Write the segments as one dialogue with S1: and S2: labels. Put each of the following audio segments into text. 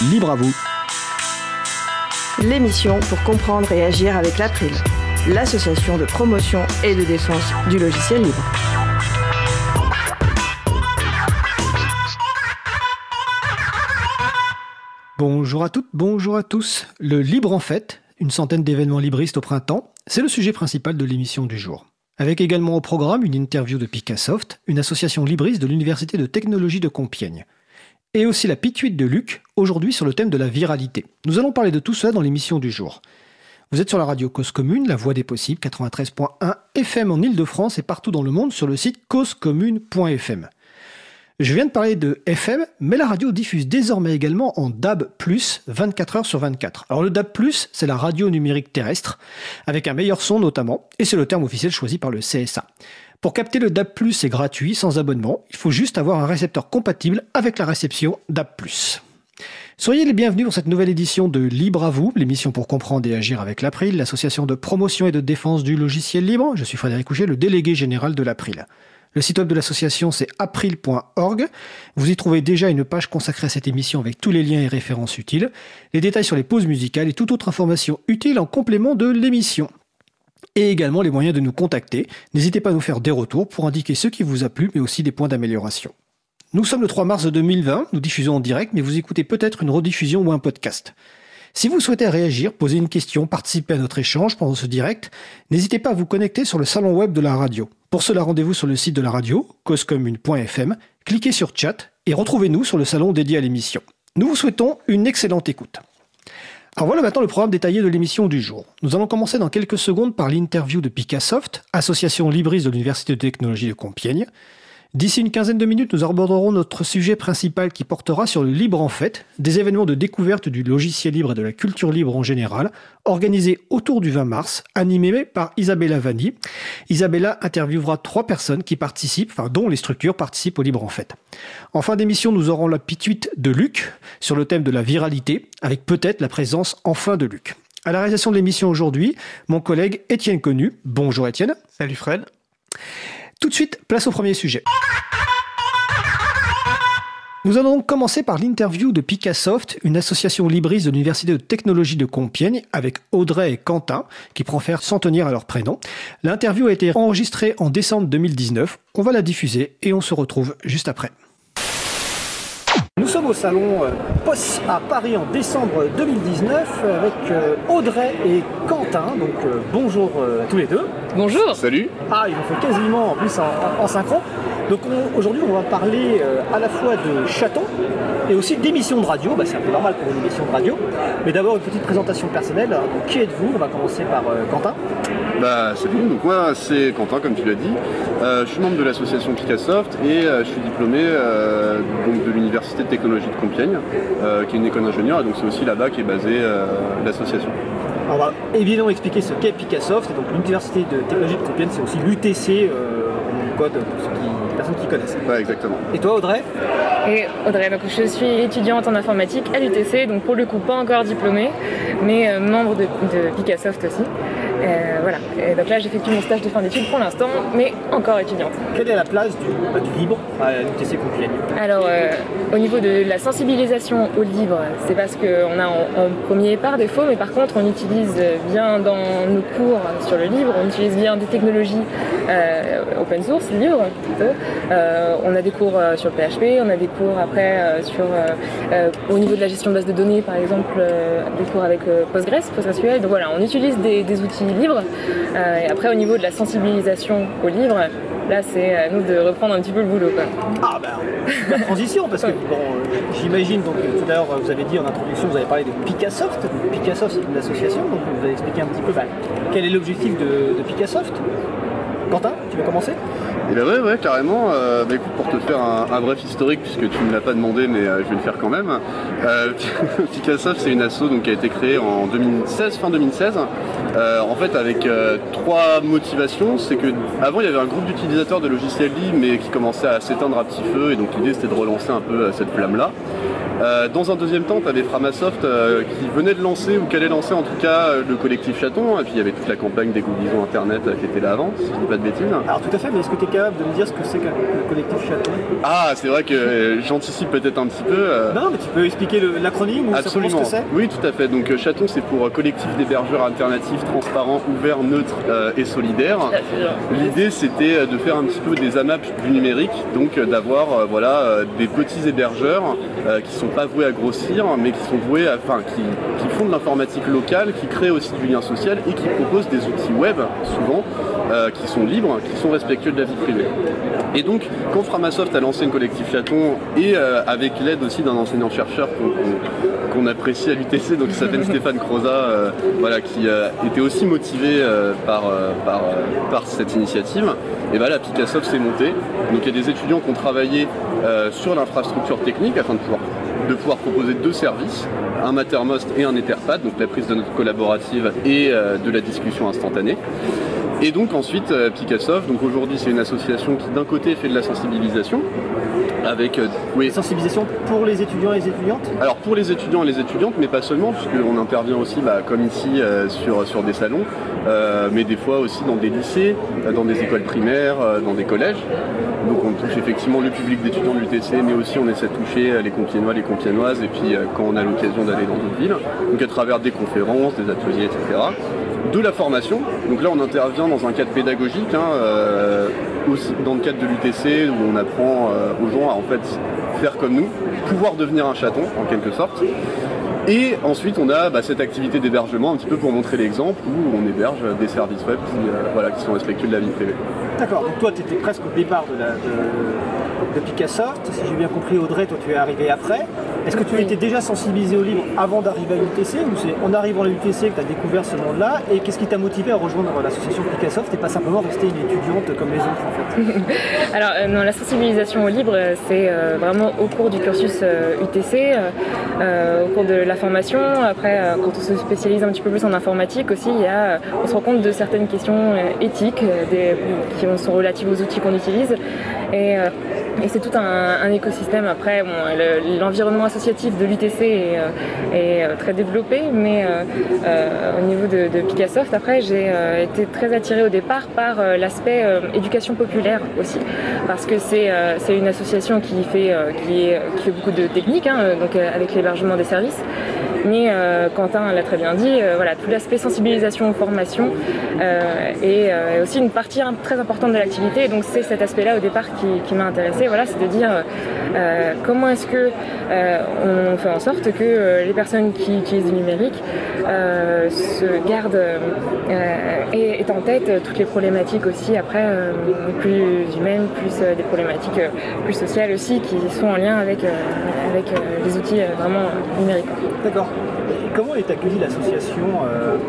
S1: Libre à vous.
S2: L'émission pour comprendre et agir avec l'April, l'association de promotion et de défense du logiciel libre.
S1: Bonjour à toutes, bonjour à tous. Le Libre en fête, une centaine d'événements libristes au printemps, c'est le sujet principal de l'émission du jour. Avec également au programme une interview de Picassoft, une association libriste de l'Université de technologie de Compiègne. Et aussi la pituite de Luc, aujourd'hui sur le thème de la viralité. Nous allons parler de tout cela dans l'émission du jour. Vous êtes sur la radio Cause Commune, la voix des possibles, 93.1 FM en Ile-de-France et partout dans le monde sur le site causecommune.fm. Je viens de parler de FM, mais la radio diffuse désormais également en DAB+, 24 heures sur 24. Alors le DAB+, c'est la radio numérique terrestre, avec un meilleur son notamment, et c'est le terme officiel choisi par le CSA. Pour capter le DAB+, c'est gratuit, sans abonnement, il faut juste avoir un récepteur compatible avec la réception DAB+. Soyez les bienvenus pour cette nouvelle édition de Libre à vous, l'émission pour comprendre et agir avec l'April, l'association de promotion et de défense du logiciel libre. Je suis Frédéric Couchet, le délégué général de l'April. Le site web de l'association, c'est april.org. Vous y trouvez déjà une page consacrée à cette émission avec tous les liens et références utiles, les détails sur les pauses musicales et toute autre information utile en complément de l'émission. Et également les moyens de nous contacter. N'hésitez pas à nous faire des retours pour indiquer ce qui vous a plu, mais aussi des points d'amélioration. Nous sommes le 3 mars 2020, nous diffusons en direct, mais vous écoutez peut-être une rediffusion ou un podcast. Si vous souhaitez réagir, poser une question, participer à notre échange pendant ce direct, n'hésitez pas à vous connecter sur le salon web de la radio. Pour cela, rendez-vous sur le site de la radio, causecommune.fm, cliquez sur chat et retrouvez-nous sur le salon dédié à l'émission. Nous vous souhaitons une excellente écoute. Alors voilà maintenant le programme détaillé de l'émission du jour. Nous allons commencer dans quelques secondes par l'interview de Picassoft, association libriste de l'Université de technologie de Compiègne. D'ici une quinzaine de minutes, nous aborderons notre sujet principal qui portera sur le libre en fait, des événements de découverte du logiciel libre et de la culture libre en général, organisés autour du 20 mars, animés par Isabella Vanni. Isabella interviewera trois personnes qui participent, enfin dont les structures participent au libre en fait. En fin d'émission, nous aurons la pituite de Luc sur le thème de la viralité, avec peut-être la présence enfin de Luc. À la réalisation de l'émission aujourd'hui, mon collègue Étienne Connu. Bonjour Étienne.
S3: Salut Fred.
S1: Tout de suite, place au premier sujet. Nous allons donc commencer par l'interview de Picassoft, une association libriste de l'Université de technologie de Compiègne, avec Audrey et Quentin, qui préfèrent s'en tenir à leur prénom. L'interview a été enregistrée en décembre 2019. On va la diffuser et on se retrouve juste après. Nous sommes au salon euh, POS à Paris en décembre 2019 avec euh, Audrey et Quentin. Donc euh, bonjour à tous les deux.
S4: Bonjour.
S3: Salut.
S1: Ah, ils ont fait quasiment en plus en, en synchro. Donc on- aujourd'hui, on va parler à la fois de chatons et aussi d'émissions de radio. Bah, c'est un peu normal pour une émission de radio. Mais d'abord, une petite présentation personnelle. Donc, qui êtes-vous? On va commencer par Quentin.
S3: Bah salut, donc moi c'est Quentin comme tu l'as dit. Euh, je suis membre de l'association Picassoft et euh, je suis diplômé euh, donc de l'Université de technologie de Compiègne, euh, qui est une école d'ingénieur et donc c'est aussi là-bas qu'est basée euh, l'association.
S1: Alors, on va évidemment expliquer ce qu'est Picassoft. Donc l'Université de technologie de Compiègne, c'est aussi l'UTC euh, du code pour ceux qui, les personnes qui connaissent.
S3: Ouais exactement.
S1: Et toi, Audrey?
S4: Et Audrey, donc je suis étudiante en informatique à l'UTC, donc pour le coup pas encore diplômée, mais euh, membre de, de Picassoft aussi. Euh, voilà. Et donc là j'effectue mon stage de fin d'études pour l'instant, mais encore étudiante.
S1: Quelle est la place du, bah, du libre à l'UTC Compiègne
S4: Alors euh, au niveau de la sensibilisation au livre, c'est parce qu'on a en, en premier par défaut, mais par contre on utilise bien dans nos cours sur le livre, on utilise bien des technologies euh, open source, libre plutôt. Euh, on a des cours euh, sur PHP, on a des cours après sur au niveau de la gestion de base de données par exemple, des cours avec Postgres, PostgreSQL. Donc voilà, on utilise des, des outils libres. Euh, après au niveau de la sensibilisation au livre, là c'est à nous de reprendre un petit peu le boulot. Quoi.
S1: Ah ben, la transition, parce que bon, euh, j'imagine, donc euh, tout à l'heure vous avez dit en introduction, vous avez parlé de Picassoft. Picassoft c'est une association, donc vous avez expliqué un petit peu bah, quel est l'objectif de, de Picassoft. Quentin, tu veux commencer?
S3: Et bah ouais ouais carrément, euh, bah écoute pour te faire un, un bref historique puisque tu ne l'as pas demandé mais euh, je vais le faire quand même. Euh, Picassoft c'est une asso donc, qui a été créée en 2016, fin 2016. Euh, en fait avec euh, trois motivations, c'est que avant il y avait un groupe d'utilisateurs de logiciels libres mais qui commençait à s'éteindre à petit feu et donc l'idée c'était de relancer un peu euh, cette flamme là. dans un deuxième temps, tu avais Framasoft qui venait de lancer, ou qui allait lancer en tout cas, le collectif Chaton, et puis il y avait toute la campagne des dégoûtisons Internet qui était là avant, si je dis pas de bêtises.
S5: Alors tout à fait, mais est-ce que tu es capable de me dire ce que c'est qu'un collectif Chaton?
S3: Ah, c'est vrai que j'anticipe peut-être un petit peu.
S5: Non, mais tu peux expliquer l'acronyme ou
S3: Absolument.
S5: ce que c'est?
S3: Oui, tout à fait. Donc Chaton, c'est pour collectif d'hébergeurs alternatifs, transparents, ouverts, neutres et solidaires. L'idée, c'était de faire un petit peu des AMAP du numérique, donc d'avoir voilà, des petits hébergeurs qui ne sont pas voués à grossir, mais qui sont voués à, enfin, qui, qui font de l'informatique locale, qui créent aussi du lien social et qui proposent des outils web, souvent, euh, qui sont libres, qui sont respectueux de la vie privée. Et donc, quand Framasoft a lancé une collectif Chaton, et euh, avec l'aide aussi d'un enseignant-chercheur qu'on apprécie à l'UTC, donc qui s'appelle Stéphane Croza, euh, voilà, qui était aussi motivé par, par, par, cette initiative, et voilà, Picassoft s'est monté. Donc il y a des étudiants qui ont travaillé sur l'infrastructure technique afin de pouvoir de pouvoir proposer deux services, un Mattermost et un Etherpad, donc la prise de notes collaborative et de la discussion instantanée. Et donc ensuite euh, Picassoft, donc aujourd'hui c'est une association qui d'un côté fait de la sensibilisation, avec
S5: euh, oui. sensibilisation pour les étudiants et les étudiantes?
S3: Alors pour les étudiants et les étudiantes, mais pas seulement, puisqu'on intervient aussi, bah, comme ici, euh, sur, sur des salons, mais des fois aussi dans des lycées, dans des écoles primaires, dans des collèges. Donc on touche effectivement le public d'étudiants de l'UTC, mais aussi on essaie de toucher les Compiègnois, les Compiègnoises, et puis quand on a l'occasion d'aller dans d'autres villes, donc à travers des conférences, des ateliers, etc de la formation. Donc là, on intervient dans un cadre pédagogique, hein, euh, dans le cadre de l'UTC, où on apprend euh, aux gens à en fait faire comme nous, pouvoir devenir un chaton en quelque sorte. Et ensuite, on a bah, cette activité d'hébergement un petit peu pour montrer l'exemple où on héberge des services web euh, voilà, qui sont respectueux de la vie privée.
S5: D'accord, donc toi, tu étais presque au départ de, la, de Picassoft. Si j'ai bien compris, Audrey, toi tu es arrivé après. Est-ce que tu été déjà sensibilisé au livre avant d'arriver à l'UTC ou c'est en arrivant à l'UTC que tu as découvert ce monde-là Et qu'est-ce qui t'a motivé à rejoindre l'association Picassoft et pas simplement rester une étudiante comme les autres en
S4: fait Alors euh, non, la sensibilisation au livre, c'est euh, vraiment au cours du cursus UTC, euh, au cours de la formation. Après, quand on se spécialise un petit peu plus en informatique aussi, il y a, on se rend compte de certaines questions éthiques des, qui sont relatives aux outils qu'on utilise. Et et c'est tout un, écosystème. Après, l'environnement associatif de l'UTC est, euh, euh, très développé, mais euh, au niveau de, de Picassoft, après, j'ai été très attirée au départ par l'aspect éducation populaire aussi, parce que c'est une association qui fait, qui, fait beaucoup de techniques, hein, donc avec l'hébergement des services. Mais Quentin l'a très bien dit, voilà, tout l'aspect sensibilisation, formation est aussi une partie très importante de l'activité. Donc c'est cet aspect-là au départ qui, qui m'a intéressée voilà, c'est de dire euh, comment est-ce que euh, on fait en sorte que euh, les personnes qui utilisent le numérique se gardent et aient en tête toutes les problématiques aussi après plus humaines, plus des problématiques plus sociales aussi qui sont en lien avec, avec les outils vraiment numériques.
S5: D'accord. Comment est accueillie l'association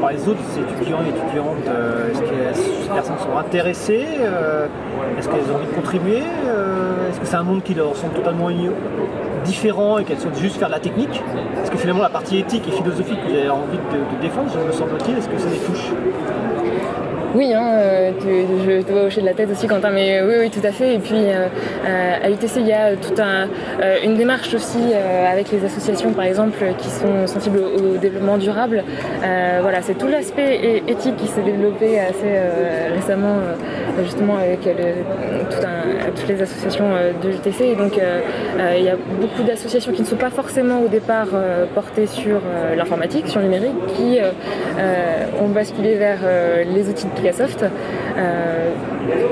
S5: par les autres étudiants et étudiantes Est-ce que ces personnes sont intéressées Est-ce qu'elles ont envie de contribuer est-ce que c'est un monde qui leur semble totalement différent et qu'elles souhaitent juste faire de la technique? Est-ce que finalement la partie éthique et philosophique que vous avez envie de, défendre, me semble-t-il, est-ce que ça les touche
S4: oui, hein, euh, je te vois hocher de la tête aussi, Quentin, mais oui, oui, tout à fait. Et puis, euh, euh, à l'UTC, il y a toute un, une démarche aussi avec les associations, par exemple, qui sont sensibles au, développement durable. voilà, c'est tout l'aspect éthique qui s'est développé assez récemment, justement, avec toutes les associations de l'UTC. Et donc, il y a beaucoup d'associations qui ne sont pas forcément au départ portées sur l'informatique, sur le numérique, qui ont basculé vers les outils de Microsoft euh,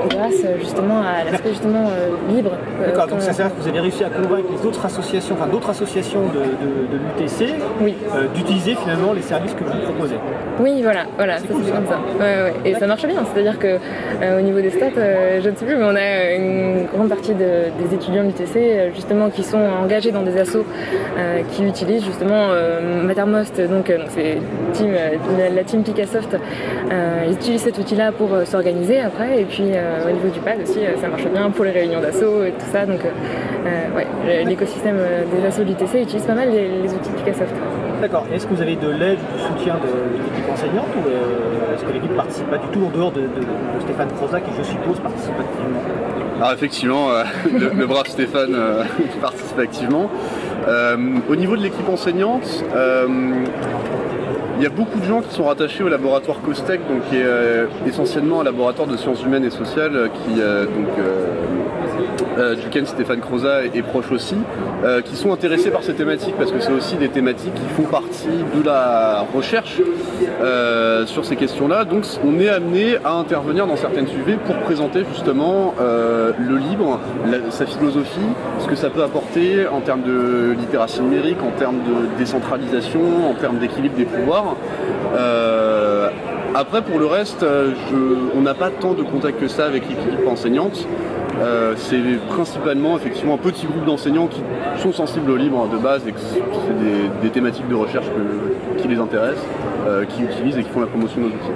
S4: grâce justement à l'aspect justement euh, libre.
S5: Euh, D'accord, donc ça veut dire que vous avez réussi à convaincre les autres associations, enfin d'autres associations de, l'UTC d'utiliser finalement les services que vous proposez.
S4: Oui, voilà, voilà, ça c'est comme ça. Et ça marche bien, c'est-à-dire que au niveau des stats, je ne sais plus, mais on a une grande partie des étudiants de l'UTC justement qui sont engagés dans des assos qui utilisent justement Mattermost, donc c'est la team Picassoft, ils utilisent cet outil-là pour s'organiser après, et puis au niveau du pad aussi, ça marche bien pour les réunions d'assaut et tout ça, donc ouais, l'écosystème des assos de l'UTC utilise pas mal les, les outils Picassoft.
S5: D'accord. Est-ce que vous avez de l'aide du soutien de, l'équipe enseignante ou euh, est-ce que l'équipe participe pas du tout en dehors de, Stéphane Croza qui, je suppose, participe activement?
S3: Alors effectivement, euh, le, brave Stéphane euh, participe activement. au niveau de l'équipe enseignante, il y a beaucoup de gens qui sont rattachés au laboratoire COSTEC, donc qui est essentiellement un laboratoire de sciences humaines et sociales qui donc, euh, duquel Stéphane Croza est, proche aussi, euh, qui sont intéressés par ces thématiques parce que c'est aussi des thématiques qui font partie de la recherche euh, sur ces questions-là. Donc on est amené à intervenir dans certaines sujets pour présenter justement le livre, sa philosophie, ce que ça peut apporter en termes de littératie numérique, en termes de décentralisation, en termes d'équilibre des pouvoirs. après, pour le reste, on n'a pas tant de contact que ça avec l'équipe enseignante. Euh, c'est principalement effectivement un petit groupe d'enseignants qui sont sensibles au livre de base et que c'est des, thématiques de recherche qui les intéressent, euh, qui utilisent et qui font la promotion de nos outils.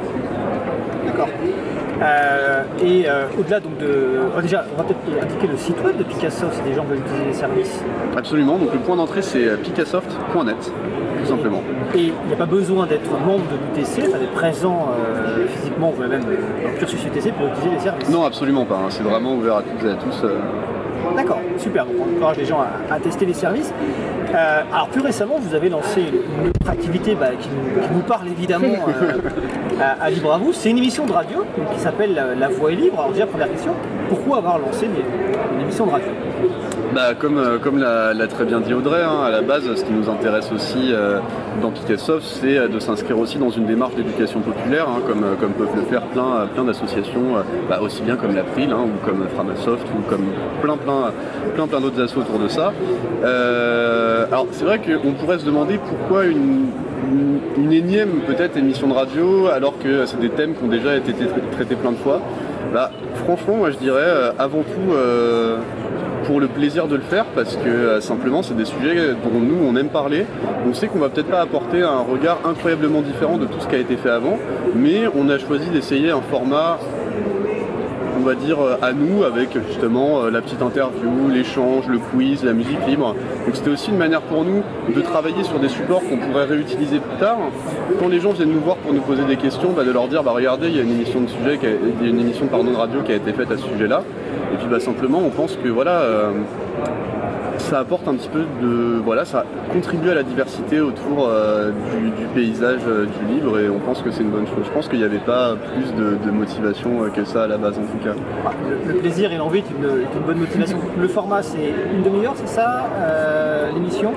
S5: D'accord. Euh, et au-delà donc de. déjà, on va peut-être indiquer le site web de Picassoft si des gens veulent utiliser les services.
S3: Absolument, donc le point d'entrée c'est picassoft.net tout simplement.
S5: Et il n'y a pas besoin d'être membre de l'UTC, d'être présent euh, physiquement ou même dans le cursus UTC pour utiliser les services
S3: Non, absolument pas. Hein. C'est vraiment ouvert à toutes et à tous. Euh.
S5: D'accord, super. Donc on encourage les gens à, tester les services. Euh, alors plus récemment, vous avez lancé une autre activité bah, qui, nous, parle évidemment à, Libre à vous. C'est une émission de radio qui s'appelle La Voix est libre. Alors déjà première question, pourquoi avoir lancé une émission de radio?
S3: Bah, comme euh, comme l'a très bien dit Audrey, hein, à la base, ce qui nous intéresse aussi euh, dans Picassoft, c'est euh, de s'inscrire aussi dans une démarche d'éducation populaire, hein, comme, comme peuvent le faire plein, plein d'associations, bah, aussi bien comme l'April, hein, ou comme Framasoft, ou comme plein plein plein plein d'autres assos autour de ça. alors c'est vrai qu'on pourrait se demander pourquoi une, une, énième peut-être émission de radio alors que c'est des thèmes qui ont déjà été traités plein de fois. Bah, franchement, moi je dirais avant tout pour le plaisir de le faire parce que euh, simplement c'est des sujets dont nous on aime parler. On sait qu'on va peut-être pas apporter un regard incroyablement différent de tout ce qui a été fait avant, mais on a choisi d'essayer un format on va dire euh, à nous avec justement euh, la petite interview, l'échange, le quiz, la musique libre. Donc c'était aussi une manière pour nous de travailler sur des supports qu'on pourrait réutiliser plus tard. Quand les gens viennent nous voir pour nous poser des questions, bah, de leur dire bah regardez il y a une émission de sujet, il y a une émission pardon, de radio qui a été faite à ce sujet-là. Et puis bah, simplement, on pense que voilà, euh, ça apporte un petit peu de. Voilà, ça contribue à la diversité autour euh, du, paysage euh, du livre et on pense que c'est une bonne chose. Je pense qu'il n'y avait pas plus de, motivation que ça à la base en tout cas.
S5: Le, plaisir et l'envie est une, bonne motivation. Le format, c'est une demi-heure, c'est ça, l'émission?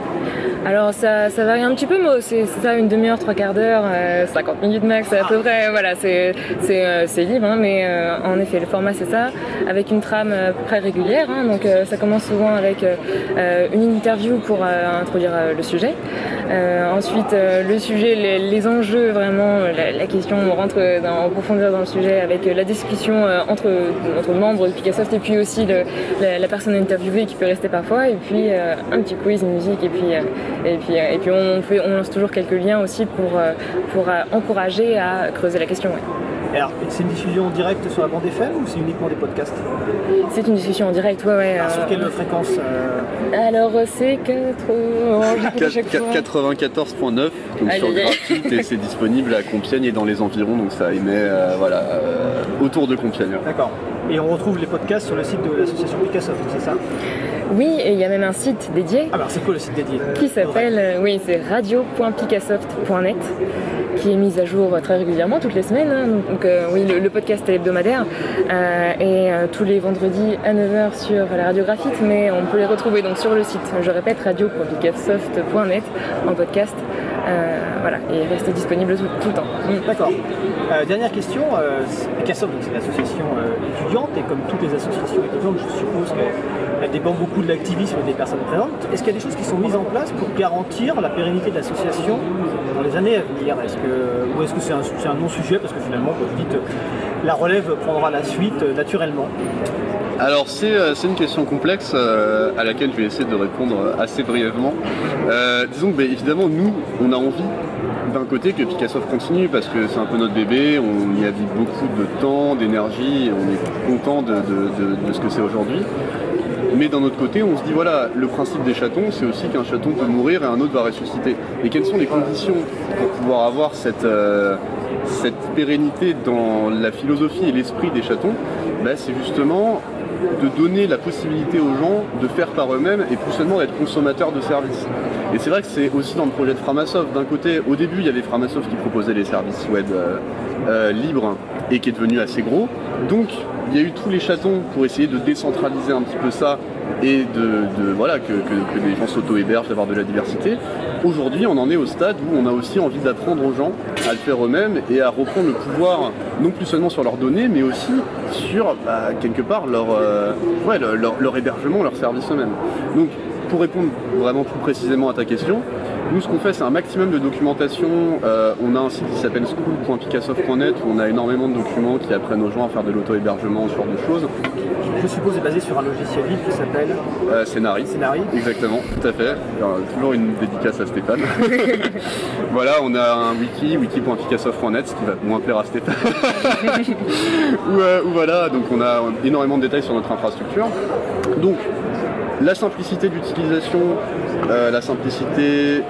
S4: Alors ça, varie un petit peu, mais c'est ça, une demi-heure, trois quarts d'heure, 50 minutes max, à peu près. Voilà, c'est libre, hein, mais en effet, le format c'est ça, avec une trame à peu près régulière. Hein, donc ça commence souvent avec euh, une interview pour euh, introduire euh, le sujet. Ensuite, le sujet, les, enjeux, vraiment, la, question, on rentre en profondeur dans le sujet avec la discussion entre, entre membres de Picassoft et puis aussi la, personne interviewée qui peut rester parfois, et puis un petit quiz, musique, et puis, et puis, et puis on, fait, on lance toujours quelques liens aussi pour, pour encourager à creuser la question.
S5: Alors, c'est une diffusion directe sur la bande FM ou c'est uniquement des podcasts
S4: C'est une diffusion en direct, ouais, ouais.
S5: sur euh, quelle fréquence euh
S4: Alors, c'est
S3: 94.9, donc sur gratuite, et c'est disponible à Compiègne et dans les environs, donc ça émet euh, voilà, autour de Compiègne.
S5: D'accord. Et on retrouve les podcasts sur le site de l'association Picasso, c'est ça?
S4: Oui, et il y a même un site dédié.
S5: Alors, ah, c'est quoi le site dédié
S4: Qui s'appelle, oui, c'est radio.picassoft.net qui est mise à jour très régulièrement, toutes les semaines. Hein. Donc, euh, oui, le, podcast est hebdomadaire euh, et euh, tous les vendredis à 9h sur la radiographie, mais on peut les retrouver donc sur le site, je répète, radio.picassoft.net en podcast. Voilà, et reste disponible tout, le temps.
S5: Mm. D'accord. dernière question, Picassoft, c'est une association étudiante et comme toutes les associations étudiantes, je suppose qu'elle dépend beaucoup de l'activisme des personnes présentes. Est-ce qu'il y a des choses qui sont mises en place pour garantir la pérennité de l'association dans les années à venir? Ou est-ce que c'est un, non-sujet parce que finalement, vous dites, la relève prendra la suite euh, naturellement
S3: alors euh, c'est une question complexe euh, à laquelle je vais essayer de répondre assez brièvement. disons que bah, évidemment nous on a envie d'un côté que Picasso continue parce que c'est un peu notre bébé, on y a mis beaucoup de temps, d'énergie, on est content de, ce que c'est aujourd'hui. Mais d'un autre côté, on se dit voilà, le principe des chatons, c'est aussi qu'un chaton peut mourir et un autre va ressusciter. Et quelles sont les conditions pour pouvoir avoir cette, euh, cette pérennité dans la philosophie et l'esprit des chatons? Bah, C'est justement de donner la possibilité aux gens de faire par eux-mêmes et plus seulement d'être consommateurs de services. Et c'est vrai que c'est aussi dans le projet de Framasoft. D'un côté, au début, il y avait Framasoft qui proposait les services web euh, euh, libres et qui est devenu assez gros. Donc, il y a eu tous les chatons pour essayer de décentraliser un petit peu ça et de, voilà que, les gens s'auto-hébergent, d'avoir de la diversité. Aujourd'hui, on en est au stade où on a aussi envie d'apprendre aux gens à le faire eux-mêmes et à reprendre le pouvoir, non plus seulement sur leurs données, mais aussi sur bah, quelque part leur, euh, leur, leur, hébergement, leur service eux-mêmes. Pour répondre vraiment plus précisément à ta question, nous, ce qu'on fait, c'est un maximum de documentation. Euh, on a un site qui s'appelle school.picassoft.net où on a énormément de documents qui apprennent aux gens à faire de l'auto-hébergement, ce genre de choses.
S5: Je suppose est basé sur un logiciel libre qui s'appelle
S3: euh, Scénari.
S5: Scénari.
S3: Exactement, tout à fait. toujours une dédicace à Stéphane. voilà, on a un wiki, wiki.picassoft.net, ce qui va moins plaire à Stéphane. Euh, où, voilà, donc on a énormément de détails sur notre infrastructure. Donc, la simplicité d'utilisation, euh, la simplicité,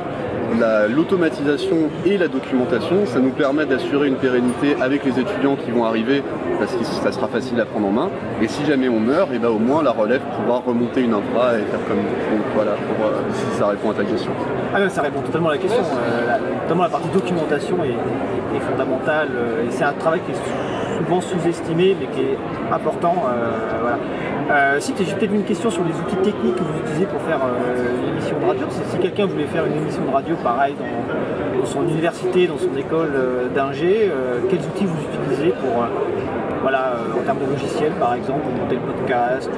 S3: l'automatisation et la documentation, ça nous permet d'assurer une pérennité avec les étudiants qui vont arriver parce que ça sera facile à prendre en main. Et si jamais on meurt, et eh ben au moins la relève pourra remonter une infra et faire comme donc voilà, pour, euh, si ça répond à ta question.
S5: Ah ça répond totalement à la question. Euh, la, notamment la partie documentation est, fondamentale et c'est un travail qui est souvent sous-estimé mais qui est important. voilà. Euh, si j'ai peut-être une question sur les outils techniques que vous utilisez pour faire euh, une émission de radio. Si, quelqu'un voulait faire une émission de radio pareil dans, son université, dans son école euh, d'ingé, quels outils vous utilisez pour, voilà, en termes de logiciels par exemple, pour monter le podcast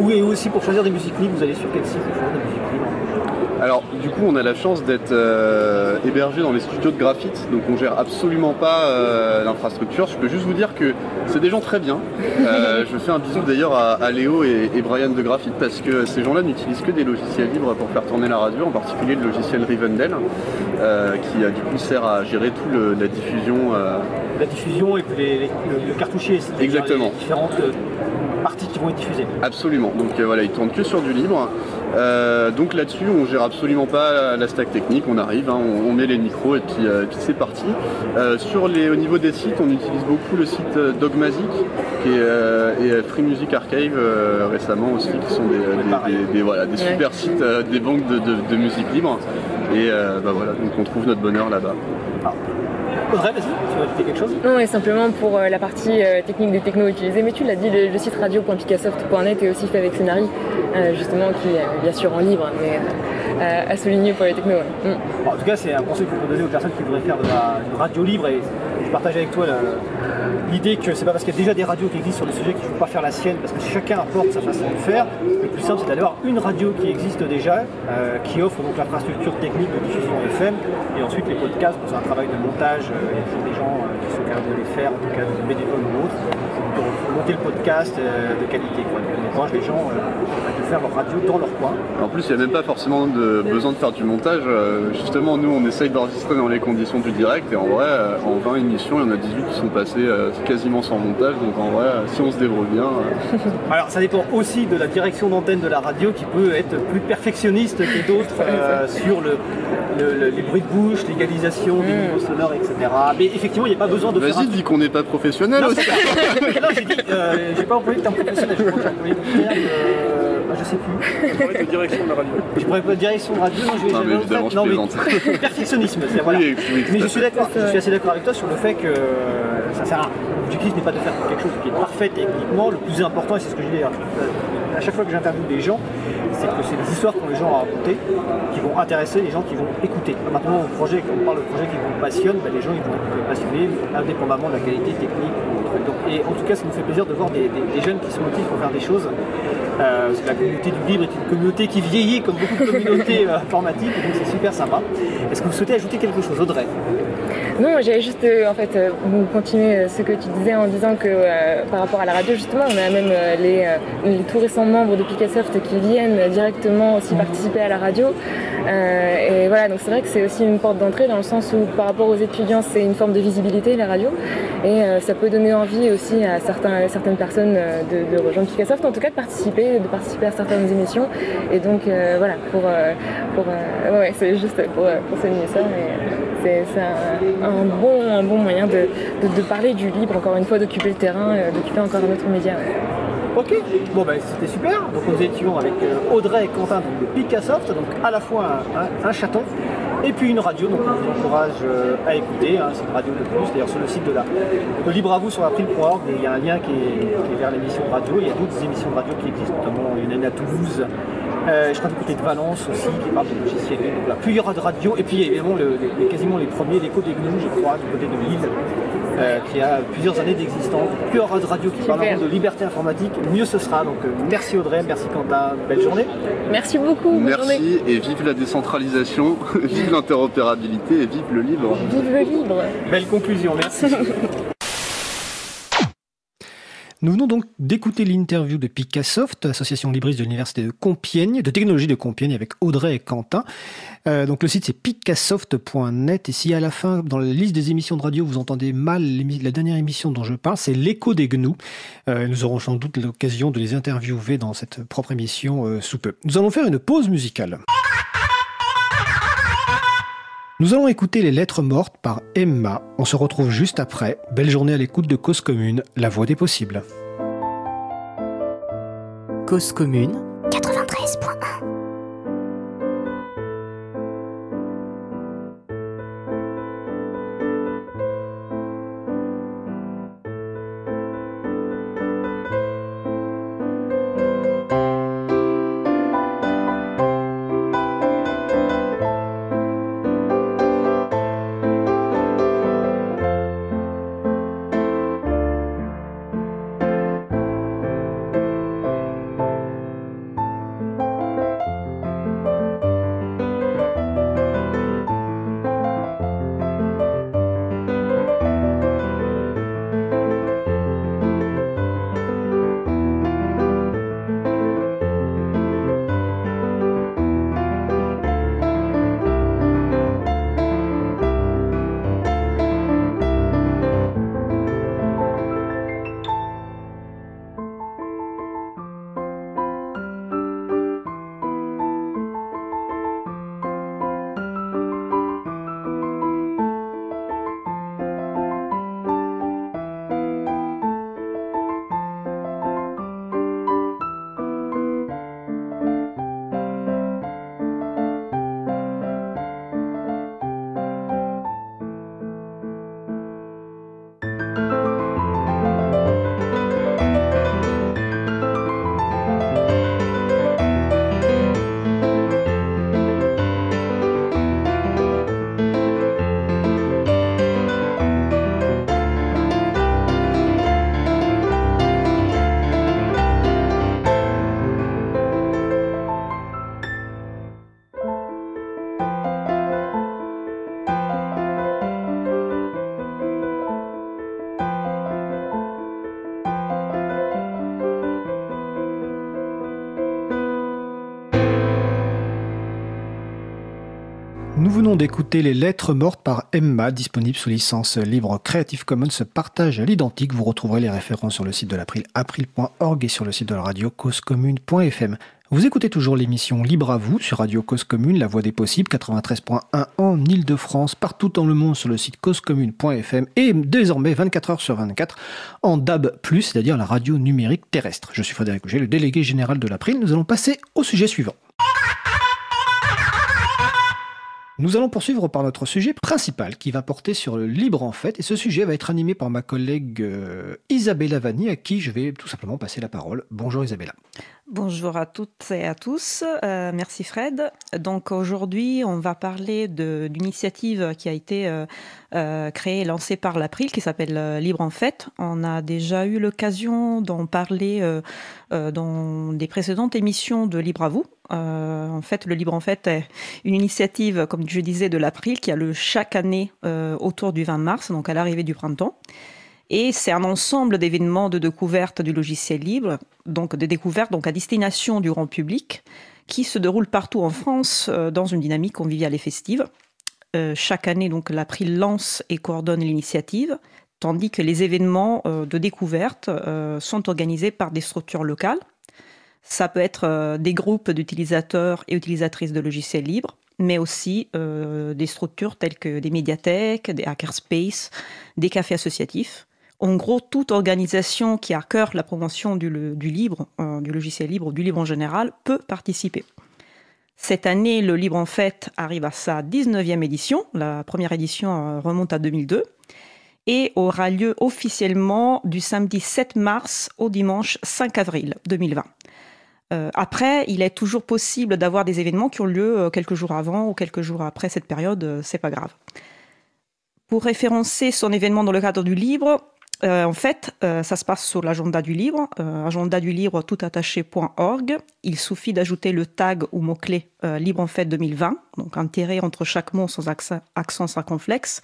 S5: ou, et aussi pour choisir des musiques libres, vous allez sur quel site pour choisir des musiques libres
S3: alors du coup on a la chance d'être euh, hébergé dans les studios de graphite, donc on gère absolument pas euh, l'infrastructure. Je peux juste vous dire que c'est des gens très bien. Euh, je fais un bisou d'ailleurs à, Léo et, Brian de Graphite parce que ces gens-là n'utilisent que des logiciels libres pour faire tourner la radio, en particulier le logiciel Rivendell, qui du coup sert à gérer tout la diffusion.
S5: La diffusion et puis le, cartouchier,
S3: Exactement.
S5: Les différentes parties qui vont être diffusées.
S3: Absolument. Donc voilà, ils tournent que sur du libre. Euh, donc là-dessus, on gère absolument pas la stack technique, on arrive, hein, on, met les micros et puis, euh, c'est parti. Euh, sur les, au niveau des sites, on utilise beaucoup le site Dogmazic et Free Music Archive récemment aussi, qui sont des, voilà, des super sites, des banques de, musique libre. Et bah voilà, donc on trouve notre bonheur là-bas.
S5: Ah. Audrey, vas-y, tu veux ajouter quelque chose?
S4: Non, et simplement pour la partie technique des technos utilisés, mais tu l'as dit, le, site radio.picassoft.net est aussi fait avec Scénarii. Euh, justement, qui est bien sûr en libre, mais euh, à souligner pour les technos.
S5: Mm. en tout cas, c'est un conseil que je peux donner aux personnes qui voudraient faire de la radio libre et je partage avec toi l'idée que c'est pas parce qu'il y a déjà des radios qui existent sur le sujet qu'il ne faut pas faire la sienne, parce que chacun apporte sa façon de faire. Le plus simple, c'est d'avoir une radio qui existe déjà, euh, qui offre donc l'infrastructure technique de diffusion FM, et ensuite les podcasts, c'est un travail de montage, il y a des gens qui sont capables de les faire, en tout cas des bénévoles ou autres, pour monter le podcast de qualité. Les gens faire leur radio dans leur coin.
S3: En plus, il n'y a même pas forcément de besoin de faire du montage. Euh, justement, nous, on essaye d'enregistrer dans les conditions du direct. Et en vrai, euh, en 20 émissions, il y en a 18 qui sont passées euh, quasiment sans montage. Donc en vrai, si on se débrouille bien.
S5: Alors, ça dépend aussi de la direction d'antenne de la radio qui peut être plus perfectionniste que d'autres sur le, les bruits de bouche, l'égalisation des mm. niveaux sonores, etc. Mais effectivement, il n'y a pas besoin de
S3: Vas-y, dis qu'on n'est pas professionnel
S5: non, aussi. non, j'ai dit, j'ai pas employé le terme professionnel, je crois que j'ai employé le terme je sais plus.
S3: Je pourrais de direction de radio.
S5: Je pourrais pas direction de radio, non, je vais
S3: non, mais évidemment, je
S5: non, perfectionnisme, voilà. Oui, oui, mais je suis d'accord, je suis assez d'accord avec toi sur le fait que ça sert à rien. L'objectif n'est pas de faire quelque chose qui est parfait techniquement. Le plus important, et c'est ce que je dis à chaque fois que j'interviewe des gens, c'est que c'est des histoires que les gens à raconter qui vont intéresser les gens qui vont écouter. Maintenant, projet, quand on parle de projet qui vous passionne, ben, les gens ils vont être passionnés indépendamment de la qualité technique. et en tout cas, ça nous fait plaisir de voir des, jeunes qui se motivent pour faire des choses. Euh, la communauté du libre est une communauté qui vieillit comme beaucoup de communautés euh, informatiques, donc c'est super sympa. Est-ce que vous souhaitez ajouter quelque chose, Audrey?
S4: Non, j'allais juste en fait continuer ce que tu disais en disant que par rapport à la radio, justement, on a même les, les, tout récents membres de Picassoft qui viennent directement aussi participer à la radio. Et voilà, donc c'est vrai que c'est aussi une porte d'entrée dans le sens où par rapport aux étudiants, c'est une forme de visibilité, la radio. Et ça peut donner envie aussi à certains, certaines personnes de, de rejoindre Picassoft, en tout cas de participer, de participer à certaines émissions. Et donc voilà, pour, pour ouais, c'est juste pour, pour souligner ça. c'est un, bon, un bon moyen de, de, parler du libre, encore une fois, d'occuper le terrain, d'occuper encore un autre média.
S1: Ok, bon ben c'était super. Donc nous étions avec Audrey et Quentin de Picassoft, donc à la fois un, chaton et puis une radio, donc on vous encourage à écouter, hein, c'est une radio de plus, d'ailleurs sur le site de la de Libre à vous sur april.org, il y a un lien qui est, vers l'émission de radio, il y a d'autres émissions de radio qui existent, notamment il y une à Toulouse, je crois du côté de Valence aussi, qui parle de logiciels. Donc là, plusieurs radios. Et puis évidemment, le, quasiment les premiers, l'écho des gnous, je crois, du côté de Lille, euh, qui a plusieurs années d'existence. Plusieurs de radio qui parlent de liberté informatique, mieux ce sera. Donc euh, merci Audrey, merci Quentin, belle journée.
S4: Merci beaucoup.
S3: merci et vive la décentralisation, vive l'interopérabilité et vive le libre.
S4: Vive le libre.
S1: Belle conclusion, merci. Nous venons donc d'écouter l'interview de Picassoft, association libriste de l'université de Compiègne, de technologie de Compiègne, avec Audrey et Quentin. Euh, donc le site c'est picassoft.net et si à la fin, dans la liste des émissions de radio, vous entendez mal la dernière émission dont je parle, c'est l'écho des gnous. Euh, nous aurons sans doute l'occasion de les interviewer dans cette propre émission euh, sous peu. Nous allons faire une pause musicale. Nous allons écouter les lettres mortes par Emma. On se retrouve juste après. Belle journée à l'écoute de Cause Commune, la voix des possibles.
S6: Cause Commune 93.1
S1: d'écouter Les Lettres mortes par Emma, disponible sous licence libre Creative Commons partage à l'identique. Vous retrouverez les références sur le site de l'April, april.org et sur le site de la radio causecommune.fm. Vous écoutez toujours l'émission Libre à vous sur Radio Cause Commune, la voix des possibles, 93.1 en Ile-de-France, partout dans le monde sur le site causecommune.fm et désormais 24 heures sur 24 en DAB+, c'est-à-dire la radio numérique terrestre. Je suis Frédéric Auger, le délégué général de l'April. Nous allons passer au sujet suivant. Nous allons poursuivre par notre sujet principal qui va porter sur le libre en fait et ce sujet va être animé par ma collègue euh, Isabella Vanni à qui je vais tout simplement passer la parole. Bonjour Isabella.
S7: Bonjour à toutes et à tous. Euh, merci Fred. Donc aujourd'hui, on va parler de l'initiative qui a été euh, euh, créée et lancée par l'April qui s'appelle Libre en Fête. On a déjà eu l'occasion d'en parler dans des précédentes émissions de Libre à vous. en fait, le Libre en Fête est une initiative, comme je disais, de l'April qui a lieu chaque année autour du 20 mars, donc à l'arrivée du printemps. Et c'est un ensemble d'événements de découverte du logiciel libre, donc de découvertes donc à destination du grand public, qui se déroulent partout en France euh, dans une dynamique conviviale et festive. Euh, chaque année, donc, l'April lance et coordonne l'initiative, tandis que les événements euh, de découverte sont organisés par des structures locales. Ça peut être des groupes d'utilisateurs et utilisatrices de logiciels libres, mais aussi des structures telles que des médiathèques, des hackerspaces, des cafés associatifs. En gros, toute organisation qui a à cœur la promotion du, libre, euh, du logiciel libre, du libre en général, peut participer. Cette année, le Libre en Fête arrive à sa 19e édition. La première édition euh, remonte à 2002 et aura lieu officiellement du samedi 7 mars au dimanche 5 avril 2020. Euh, après, il est toujours possible d'avoir des événements qui ont lieu quelques jours avant ou quelques jours après cette période, c'est pas grave. Pour référencer son événement dans le cadre du Libre, euh, en fait, euh, ça se passe sur l'agenda du livre, euh, agenda du livre toutattaché.org. Il suffit d'ajouter le tag ou mot-clé Libre en fête 2020, donc un entre chaque mot sans accent, circonflexe,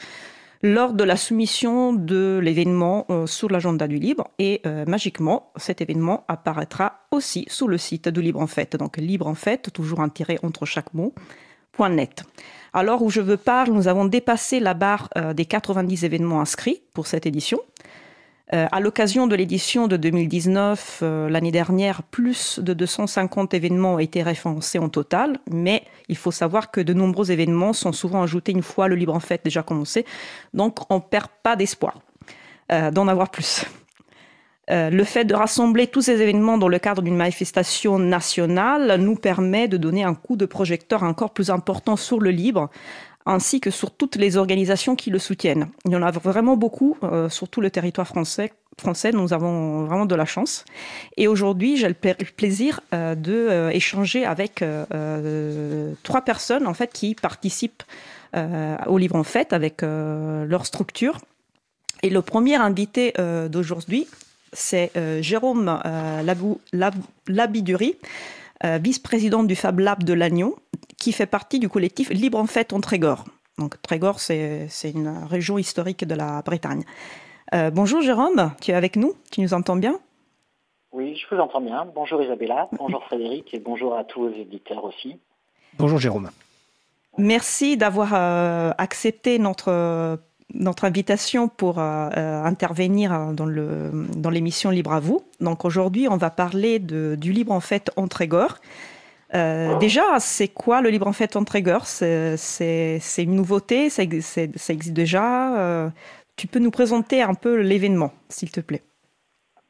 S7: lors de la soumission de l'événement sur l'agenda du livre. Et magiquement, cet événement apparaîtra aussi sur le site du Libre en fête. Donc Libre en fête, toujours un entre chaque mot, point net. Alors où je veux parle, nous avons dépassé la barre des 90 événements inscrits pour cette édition. Euh, à l'occasion de l'édition de 2019, euh, l'année dernière, plus de 250 événements ont été référencés en total, mais il faut savoir que de nombreux événements sont souvent ajoutés une fois le Libre en Fête déjà commencé, donc on ne perd pas d'espoir euh, d'en avoir plus. le fait de rassembler tous ces événements dans le cadre d'une manifestation nationale nous permet de donner un coup de projecteur encore plus important sur le libre, ainsi que sur toutes les organisations qui le soutiennent. Il y en a vraiment beaucoup euh, sur tout le territoire français. Français, nous avons vraiment de la chance. Et aujourd'hui, j'ai le plaisir euh, de euh, échanger avec trois personnes en fait qui participent au livre en fête avec leur structure. Et le premier invité d'aujourd'hui, c'est Jérôme Labiduri, vice-président du Fab Lab de Lannion, qui fait partie du collectif Libre en Fête en Trégor. Donc Trégor, c'est une région historique de la Bretagne. Euh, bonjour Jérôme, tu es avec nous? Tu nous entends bien?
S8: Oui, je vous entends bien. Bonjour Isabella, bonjour Frédéric et bonjour à tous vos éditeurs aussi.
S1: Bonjour Jérôme.
S7: Merci d'avoir euh, accepté notre, notre invitation pour euh, intervenir dans l'émission dans Libre à vous. Donc aujourd'hui, on va parler de, du Libre en Fête en Trégor. Euh, déjà, c'est quoi le libre en fait en trigger C'est une nouveauté, ça, existe déjà. Euh, tu peux nous présenter un peu l'événement, s'il te plaît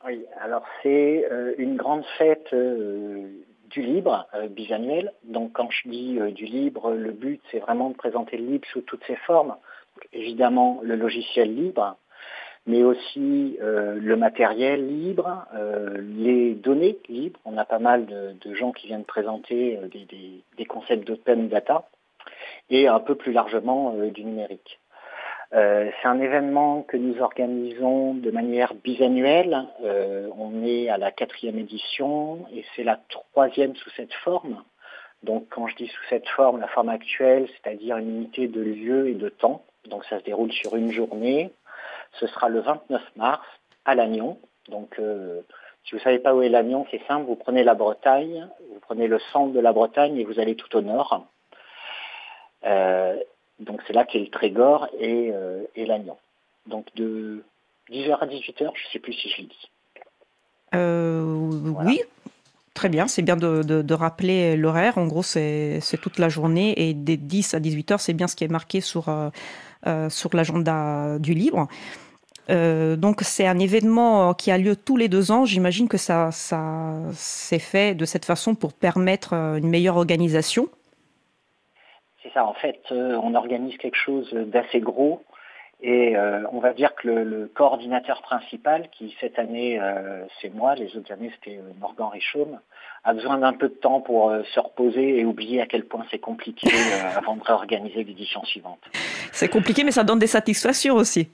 S8: Oui, alors c'est euh, une grande fête du libre bisannuelle. Donc quand je dis du libre, le but c'est vraiment de présenter le libre sous toutes ses formes. évidemment, le logiciel libre, mais aussi euh, le matériel libre, euh, les données libres. On a pas mal de, gens qui viennent présenter euh, des, concepts d'open data et un peu plus largement du numérique. c'est un événement que nous organisons de manière bisannuelle. on est à la quatrième édition et c'est la troisième sous cette forme. Donc quand je dis sous cette forme, la forme actuelle, c'est-à-dire une unité de lieu et de temps. Donc ça se déroule sur une journée ce sera le 29 mars à Lannion. Donc, euh, si vous ne savez pas où est Lannion, c'est simple, vous prenez la Bretagne, vous prenez le centre de la Bretagne et vous allez tout au nord. Euh, donc c'est là qu'est le Trégor et, euh, et Lannion. Donc de 10h à 18h, je ne sais plus si je le dis.
S7: Oui, Très bien, c'est bien de, rappeler l'horaire. En gros, c'est toute la journée et des 10 à 18 heures, c'est bien ce qui est marqué sur, sur l'agenda du livre. Euh, donc c'est un événement qui a lieu tous les deux ans. J'imagine que ça, ça s'est fait de cette façon pour permettre euh, une meilleure organisation.
S8: C'est ça, en fait, euh, on organise quelque chose d'assez gros et on va dire que le, coordinateur principal, qui cette année c'est moi, les autres années c'était Morgan Richaume, a besoin d'un peu de temps pour se reposer et oublier à quel point c'est compliqué avant de réorganiser l'édition suivante.
S7: C'est compliqué, mais ça donne des satisfactions aussi.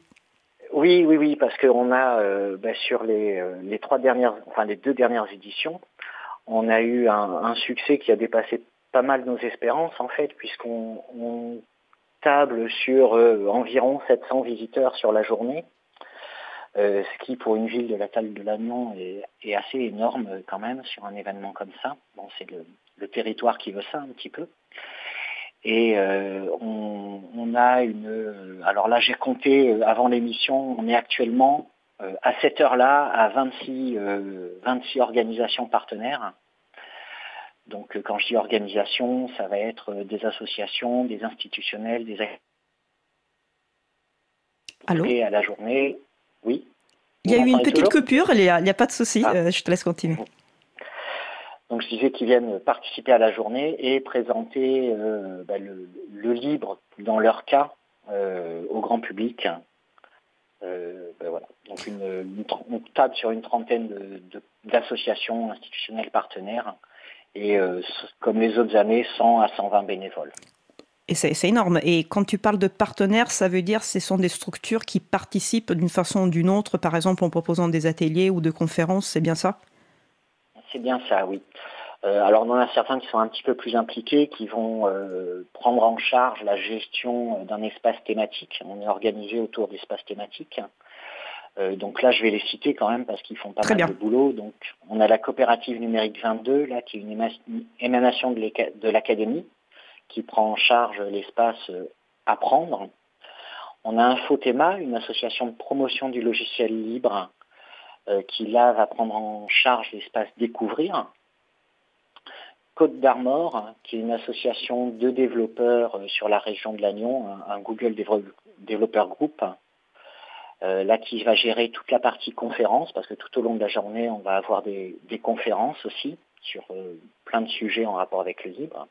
S8: Oui, oui, oui, parce qu'on a bah, sur les, les trois dernières, enfin les deux dernières éditions, on a eu un, succès qui a dépassé pas mal nos espérances en fait, puisqu'on table sur environ 700 visiteurs sur la journée. Euh, ce qui pour une ville de la taille de Lannion est, assez énorme euh, quand même sur un événement comme ça. Bon, c'est le, territoire qui veut ça un petit peu. Et euh, on, a une... Alors là, j'ai compté avant l'émission, on est actuellement à cette heure-là à 26, 26 organisations partenaires. Donc quand je dis organisation, ça va être des associations, des institutionnels, des
S7: Allô?
S8: Et à la journée, oui.
S7: Il y a eu une petite coupure, il n'y a, pas de souci, ah. euh, je te laisse continuer.
S8: Donc je disais qu'ils viennent participer à la journée et présenter euh, bah, le, libre, dans leur cas, euh, au grand public. Ben voilà. Donc une, on table sur une trentaine d'associations institutionnelles partenaires et comme les autres années, 100 à 120 bénévoles.
S7: Et c'est énorme. Et quand tu parles de partenaires, ça veut dire que ce sont des structures qui participent d'une façon ou d'une autre, par exemple en proposant des ateliers ou de conférences, c'est bien ça?
S8: C'est bien ça, oui. Euh, alors on en a certains qui sont un petit peu plus impliqués, qui vont euh, prendre en charge la gestion d'un espace thématique. On est organisé autour d'espaces thématiques. Euh, donc là, je vais les citer quand même parce qu'ils font pas mal de boulot. Donc, on a la coopérative numérique 22, là, qui est une émanation de l'académie, qui prend en charge l'espace euh, Apprendre. On a Infothéma, une association de promotion du logiciel libre, euh, qui là va prendre en charge l'espace Découvrir. Côte d'Armor, qui est une association de développeurs euh, sur la région de Lannion, un, Google Developer Group, là qui va gérer toute la partie conférence, parce que tout au long de la journée, on va avoir des, conférences aussi sur plein de sujets en rapport avec le libre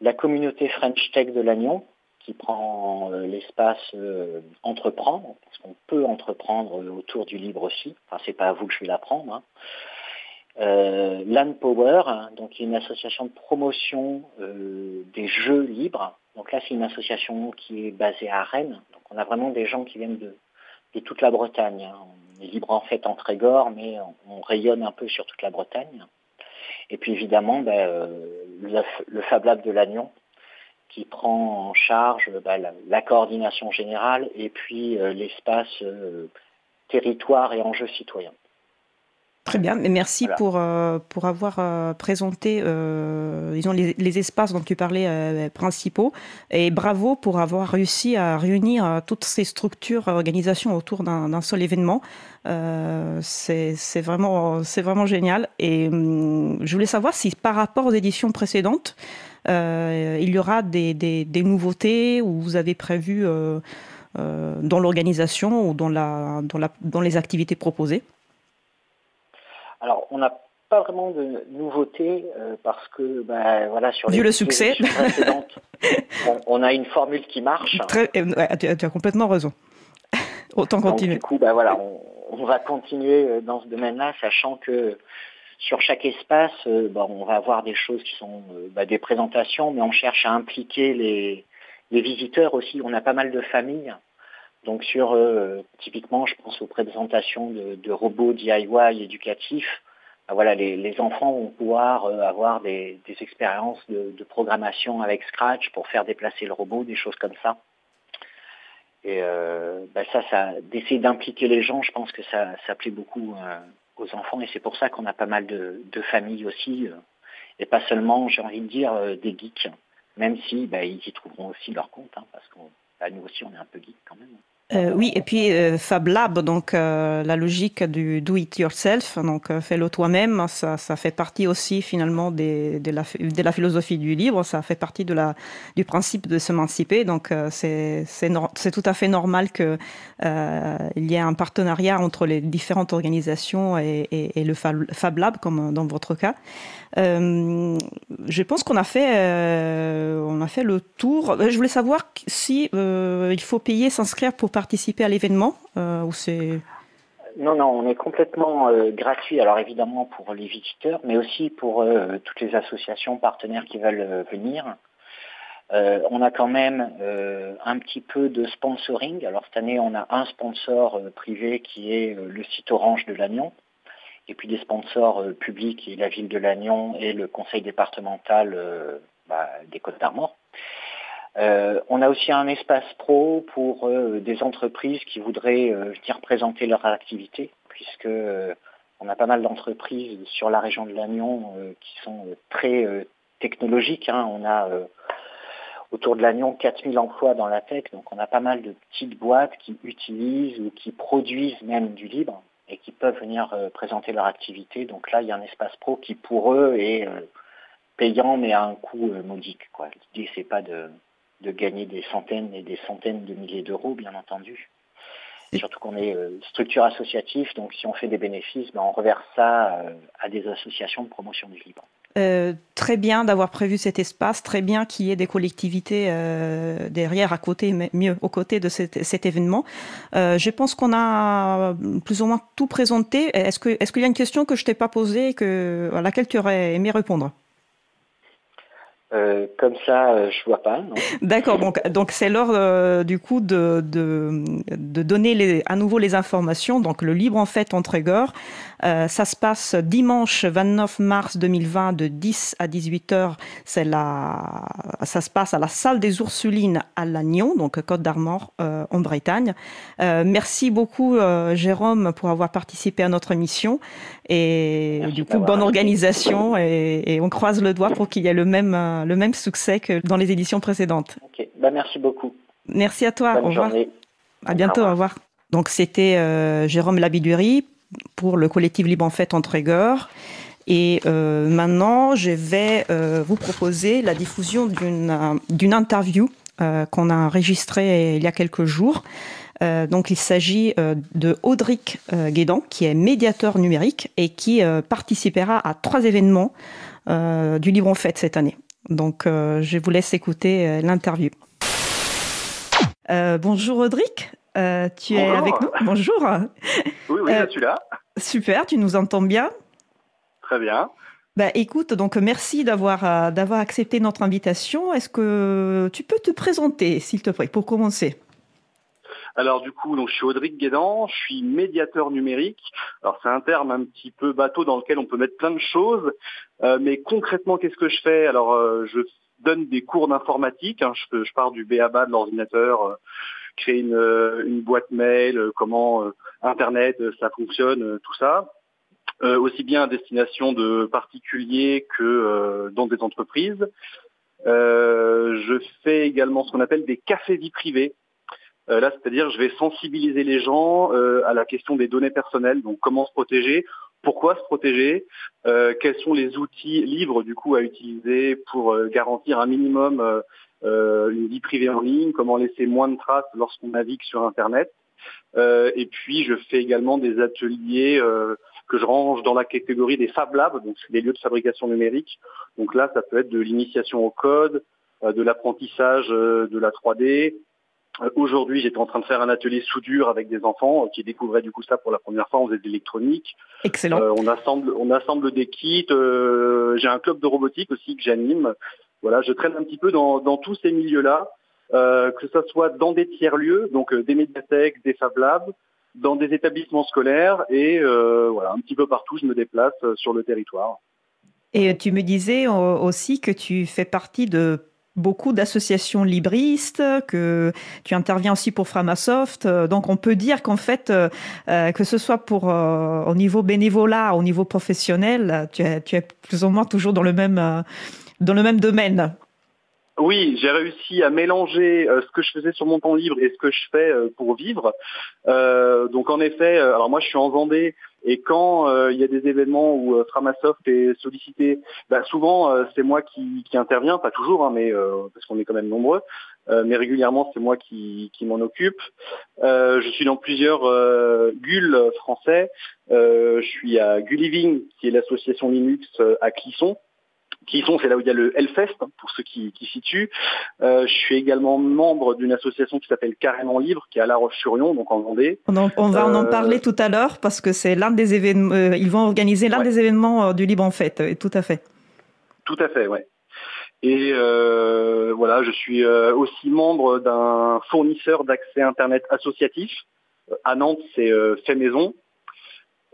S8: la communauté French Tech de Lannion, qui prend euh, l'espace euh, entreprendre, parce qu'on peut entreprendre euh, autour du libre aussi. Enfin, c'est pas à vous que je vais l'apprendre. Hein. Land Power, hein, donc une association de promotion des jeux libres. Donc là, c'est une association qui est basée à Rennes. Donc on a vraiment des gens qui viennent de, toute la Bretagne. Hein. On est libre en fait en Trégor, mais on rayonne un peu sur toute la Bretagne. Et puis évidemment, ben, euh, le, Fab Lab de Lannion, qui prend en charge ben, la, coordination générale et puis euh, l'espace euh, territoire et enjeux citoyens.
S7: Très bien, merci pour, pour avoir présenté disons, les, espaces dont tu parlais principaux et bravo pour avoir réussi à réunir toutes ces structures, organisations autour d'un seul événement. Euh, c'est vraiment, vraiment génial. Et hum, je voulais savoir si par rapport aux éditions précédentes, euh, il y aura des, des, nouveautés ou vous avez prévu euh, dans l'organisation ou dans, la, dans, la, dans les activités proposées
S8: Alors, on n'a pas vraiment de nouveautés parce que bah, voilà sur
S7: Vu le succès
S8: on, a une formule qui marche.
S7: Très, tu, as, complètement raison. Autant continuer.
S8: du coup, bah, voilà, on, on va continuer euh, dans ce domaine-là, sachant que sur chaque espace, euh, bah, on va avoir des choses qui sont euh, bah, des présentations, mais on cherche à impliquer les, visiteurs aussi. On a pas mal de familles. Donc sur typiquement, je pense aux présentations de, robots DIY éducatifs. Bah, voilà, les, enfants vont pouvoir avoir des, expériences de, de, programmation avec Scratch pour faire déplacer le robot, des choses comme ça. Et euh, bah, ça, ça d'essayer d'impliquer les gens, je pense que ça, ça plaît beaucoup euh, aux enfants et c'est pour ça qu'on a pas mal de, familles aussi, euh, et pas seulement, j'ai envie de dire, des geeks, même si bah, ils y trouveront aussi leur compte, hein, parce que bah, nous aussi on est un peu geeks quand même.
S7: Euh, oui, et puis euh, Fab Lab, donc euh, la logique du do it yourself, donc fais-le toi-même, ça, fait partie aussi finalement de, la, philosophie du livre, ça fait partie du principe de s'émanciper, donc c'est tout à fait normal que il y ait un partenariat entre les différentes organisations et, et le Fab Lab, comme dans votre cas. Je pense qu'on a fait on a fait le tour. Je voulais savoir si il faut payer, s'inscrire pour participer à l'événement euh, ou c'est
S8: non, non, on est complètement gratuit, alors évidemment pour les visiteurs, mais aussi pour toutes les associations partenaires qui veulent venir. on a quand même un petit peu de sponsoring. Alors cette année, on a un sponsor privé qui est le site Orange de Lannion, et puis des sponsors publics, et la ville de Lannion et le conseil départemental bah, des Côtes d'Armor. Euh, on a aussi un espace pro pour euh, des entreprises qui voudraient euh, venir présenter leur activité, puisque on a pas mal d'entreprises sur la région de Lannion qui sont très technologiques. Hein. On a autour de Lannion 4000 emplois dans la tech, donc on a pas mal de petites boîtes qui utilisent ou qui produisent même du libre et qui peuvent venir présenter leur activité. Donc là, il y a un espace pro qui pour eux est payant mais à un coût modique. L'idée c'est pas de de gagner des centaines et des centaines de milliers d'euros, bien entendu. Surtout qu'on est euh, structure associative, donc si on fait des bénéfices, ben on reverse ça euh, à des associations de promotion du Liban.
S7: Euh, très bien d'avoir prévu cet espace, très bien qu'il y ait des collectivités derrière, à côté, mais mieux aux côtés de cet, événement. je pense qu'on a plus ou moins tout présenté. Est-ce qu'il est y a une question que je t'ai pas posée, que, à laquelle tu aurais aimé répondre?
S8: Euh, comme ça, euh, je vois pas.
S7: D'accord, donc donc c'est l'heure euh, du coup de, de, donner les, à nouveau les informations. Donc le libre en fête entre Trégor, ça se passe dimanche 29 mars 2020 de 10 à 18 h C'est la, ça se passe à la salle des Ursulines à Lannion, donc Côte d'Armor en Bretagne. merci beaucoup Jérôme pour avoir participé à notre émission et du coup bonne organisation et, et on croise le doigt pour qu'il y ait le même le même succès que dans les éditions précédentes.
S8: Ok, bah, merci beaucoup.
S7: Merci à toi. au revoir. À bientôt. Au revoir. Donc c'était euh, Jérôme Labidurie pour le collectif Libre en Fête entre Trégor. Et euh, maintenant, je vais euh, vous proposer la diffusion d'une interview qu'on a enregistrée il y a quelques jours. Donc, il s'agit de Audric Guédan, qui est médiateur numérique et qui participera à trois événements du Libre en Fête cette année. Donc, euh, je vous laisse écouter euh, l'interview. Euh, bonjour Audric, tu es avec nous Bonjour.
S9: Oui, oui, je suis là.
S7: Super, tu nous entends bien?
S9: Très bien.
S7: Bah, écoute, donc merci d'avoir d'avoir accepté notre invitation. Est-ce que tu peux te présenter, s'il te plaît, pour commencer?
S9: Alors du coup, donc je suis Audric Guédan, je suis médiateur numérique. Alors c'est un terme un petit peu bateau dans lequel on peut mettre plein de choses, euh, mais concrètement, qu'est-ce que je fais? Alors euh, je donne des cours d'informatique. Hein. je, je, pars du BABA de l'ordinateur, euh, créer une, une, boîte mail, comment Internet ça fonctionne, tout ça. aussi bien à destination de particuliers que dans des entreprises. je fais également ce qu'on appelle des cafés vie privée. Euh, là, c'est-à-dire, je vais sensibiliser les gens euh, à la question des données personnelles, donc comment se protéger, pourquoi se protéger, euh, quels sont les outils libres du coup à utiliser pour garantir un minimum une vie privée en ligne, comment laisser moins de traces lorsqu'on navigue sur Internet. et puis, je fais également des ateliers que je range dans la catégorie des Fab Labs, donc des lieux de fabrication numérique. Donc là, ça peut être de l'initiation au code, de l'apprentissage de la 3D, euh, aujourd'hui, j'étais en train de faire un atelier soudure avec des enfants euh, qui découvraient du coup ça pour la première fois. On faisait de l'électronique.
S7: Excellent. Euh,
S9: on assemble, on assemble des kits. J'ai un club de robotique aussi que j'anime. Voilà, je traîne un petit peu dans, tous ces milieux-là, que ce soit dans des tiers lieux, donc des médiathèques, des Fab Labs, dans des établissements scolaires et voilà, un petit peu partout, je me déplace sur le territoire.
S7: Et tu me disais aussi que tu fais partie de beaucoup d'associations libristes, que tu interviens aussi pour Framasoft. Euh, donc on peut dire qu'en fait, euh, euh, que ce soit pour au niveau bénévolat, au niveau professionnel, tu es, plus ou moins toujours dans le même, dans le même domaine.
S9: Oui, j'ai réussi à mélanger ce que je faisais sur mon temps libre et ce que je fais pour vivre. donc en effet, alors moi je suis en Vendée et quand euh, il y a des événements où euh, Framasoft est sollicité, bah, souvent euh, c'est moi qui, qui interviens, pas toujours, hein, mais parce qu'on est quand même nombreux, mais régulièrement c'est moi qui, qui m'en occupe. je suis dans plusieurs GUL français. je suis à Gulliving, qui est l'association Linux à Clisson. Qui sont, c'est là où il y a le Hellfest, hein, pour ceux qui, qui situent. Euh, je suis également membre d'une association qui s'appelle Carrément Libre, qui est à La Roche-sur-Yon, donc en Vendée.
S7: On, on va en, en parler tout à l'heure, parce que c'est l'un des événements, ils vont organiser l'un des événements du Libre en Fête, tout à fait.
S9: Tout à fait, ouais. Et euh, voilà, je suis aussi membre d'un fournisseur d'accès Internet associatif. À Nantes, c'est Fait Maison,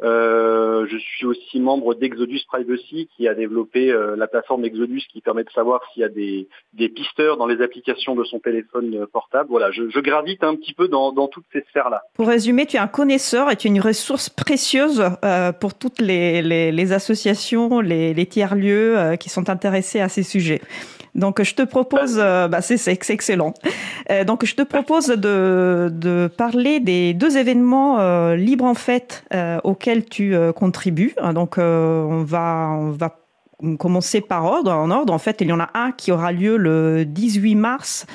S9: euh, je suis aussi membre d'Exodus Privacy qui a développé euh, la plateforme Exodus qui permet de savoir s'il y a des, des, pisteurs dans les applications de son téléphone euh, portable. Voilà, je, je gravite un petit peu dans, dans toutes ces sphères-là.
S7: Pour résumer, tu es un connaisseur et tu es une ressource précieuse euh, pour toutes les, les, les associations, les, les tiers-lieux euh, qui sont intéressés à ces sujets. Donc je te propose, euh, bah, c'est excellent. Euh, donc je te propose de, parler des deux événements euh, libres en fait auxquels tu contribues. Donc on va commencer par ordre. En ordre, en fait, il y en a un qui aura lieu le 18 mars.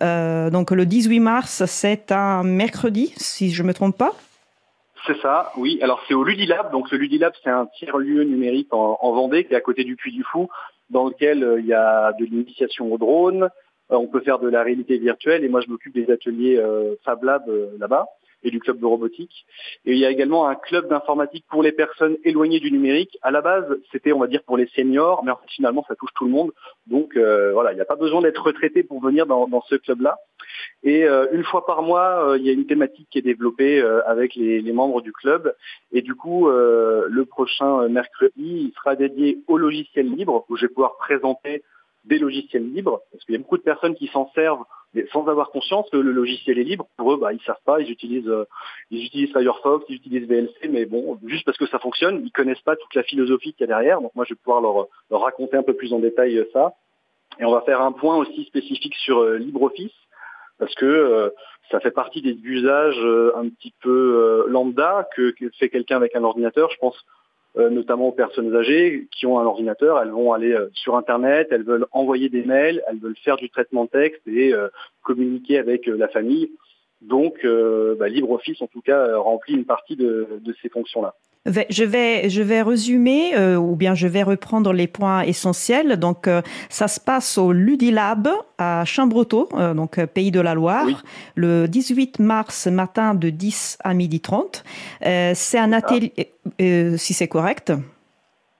S7: donc le 18 mars, c'est un mercredi, si je me trompe pas.
S9: C'est ça, oui. Alors c'est au Ludilab. Donc le Ludilab, c'est un tiers-lieu numérique en, en, Vendée qui est à côté du Puy du Fou dans lequel euh, il y a de l'initiation au drone, euh, on peut faire de la réalité virtuelle et moi je m'occupe des ateliers euh, Fab Lab là-bas et du club de robotique. Et il y a également un club d'informatique pour les personnes éloignées du numérique. À la base, c'était, on va dire, pour les seniors, mais en fait, finalement, ça touche tout le monde. Donc, euh, voilà, il n'y a pas besoin d'être retraité pour venir dans, dans ce club-là. Et euh, une fois par mois, euh, il y a une thématique qui est développée avec les, les, membres du club. Et du coup, le prochain mercredi, il sera dédié au logiciel libre, où je vais pouvoir présenter des logiciels libres, parce qu'il y a beaucoup de personnes qui s'en servent sans avoir conscience que le logiciel est libre. Pour eux, bah, ils savent pas, ils utilisent, euh, ils utilisent Firefox, ils utilisent VLC, mais bon, juste parce que ça fonctionne, ils connaissent pas toute la philosophie qu'il y a derrière. Donc moi, je vais pouvoir leur, leur raconter un peu plus en détail euh, ça. Et on va faire un point aussi spécifique sur euh, LibreOffice, parce que euh, ça fait partie des usages euh, un petit peu lambda que, que fait quelqu'un avec un ordinateur. Je pense notamment aux personnes âgées qui ont un ordinateur, elles vont aller euh, sur Internet, elles veulent envoyer des mails, elles veulent faire du traitement de texte et euh, communiquer avec la famille. Donc, bah, LibreOffice, en tout cas, remplit une partie de, de ces fonctions-là.
S7: Je vais, je vais résumer euh, ou bien je vais reprendre les points essentiels. Donc, euh, ça se passe au Ludilab à Chambretot, euh, donc pays de la Loire, oui. le 18 mars matin de 10 à midi 30. c'est un atelier, ah. si c'est correct.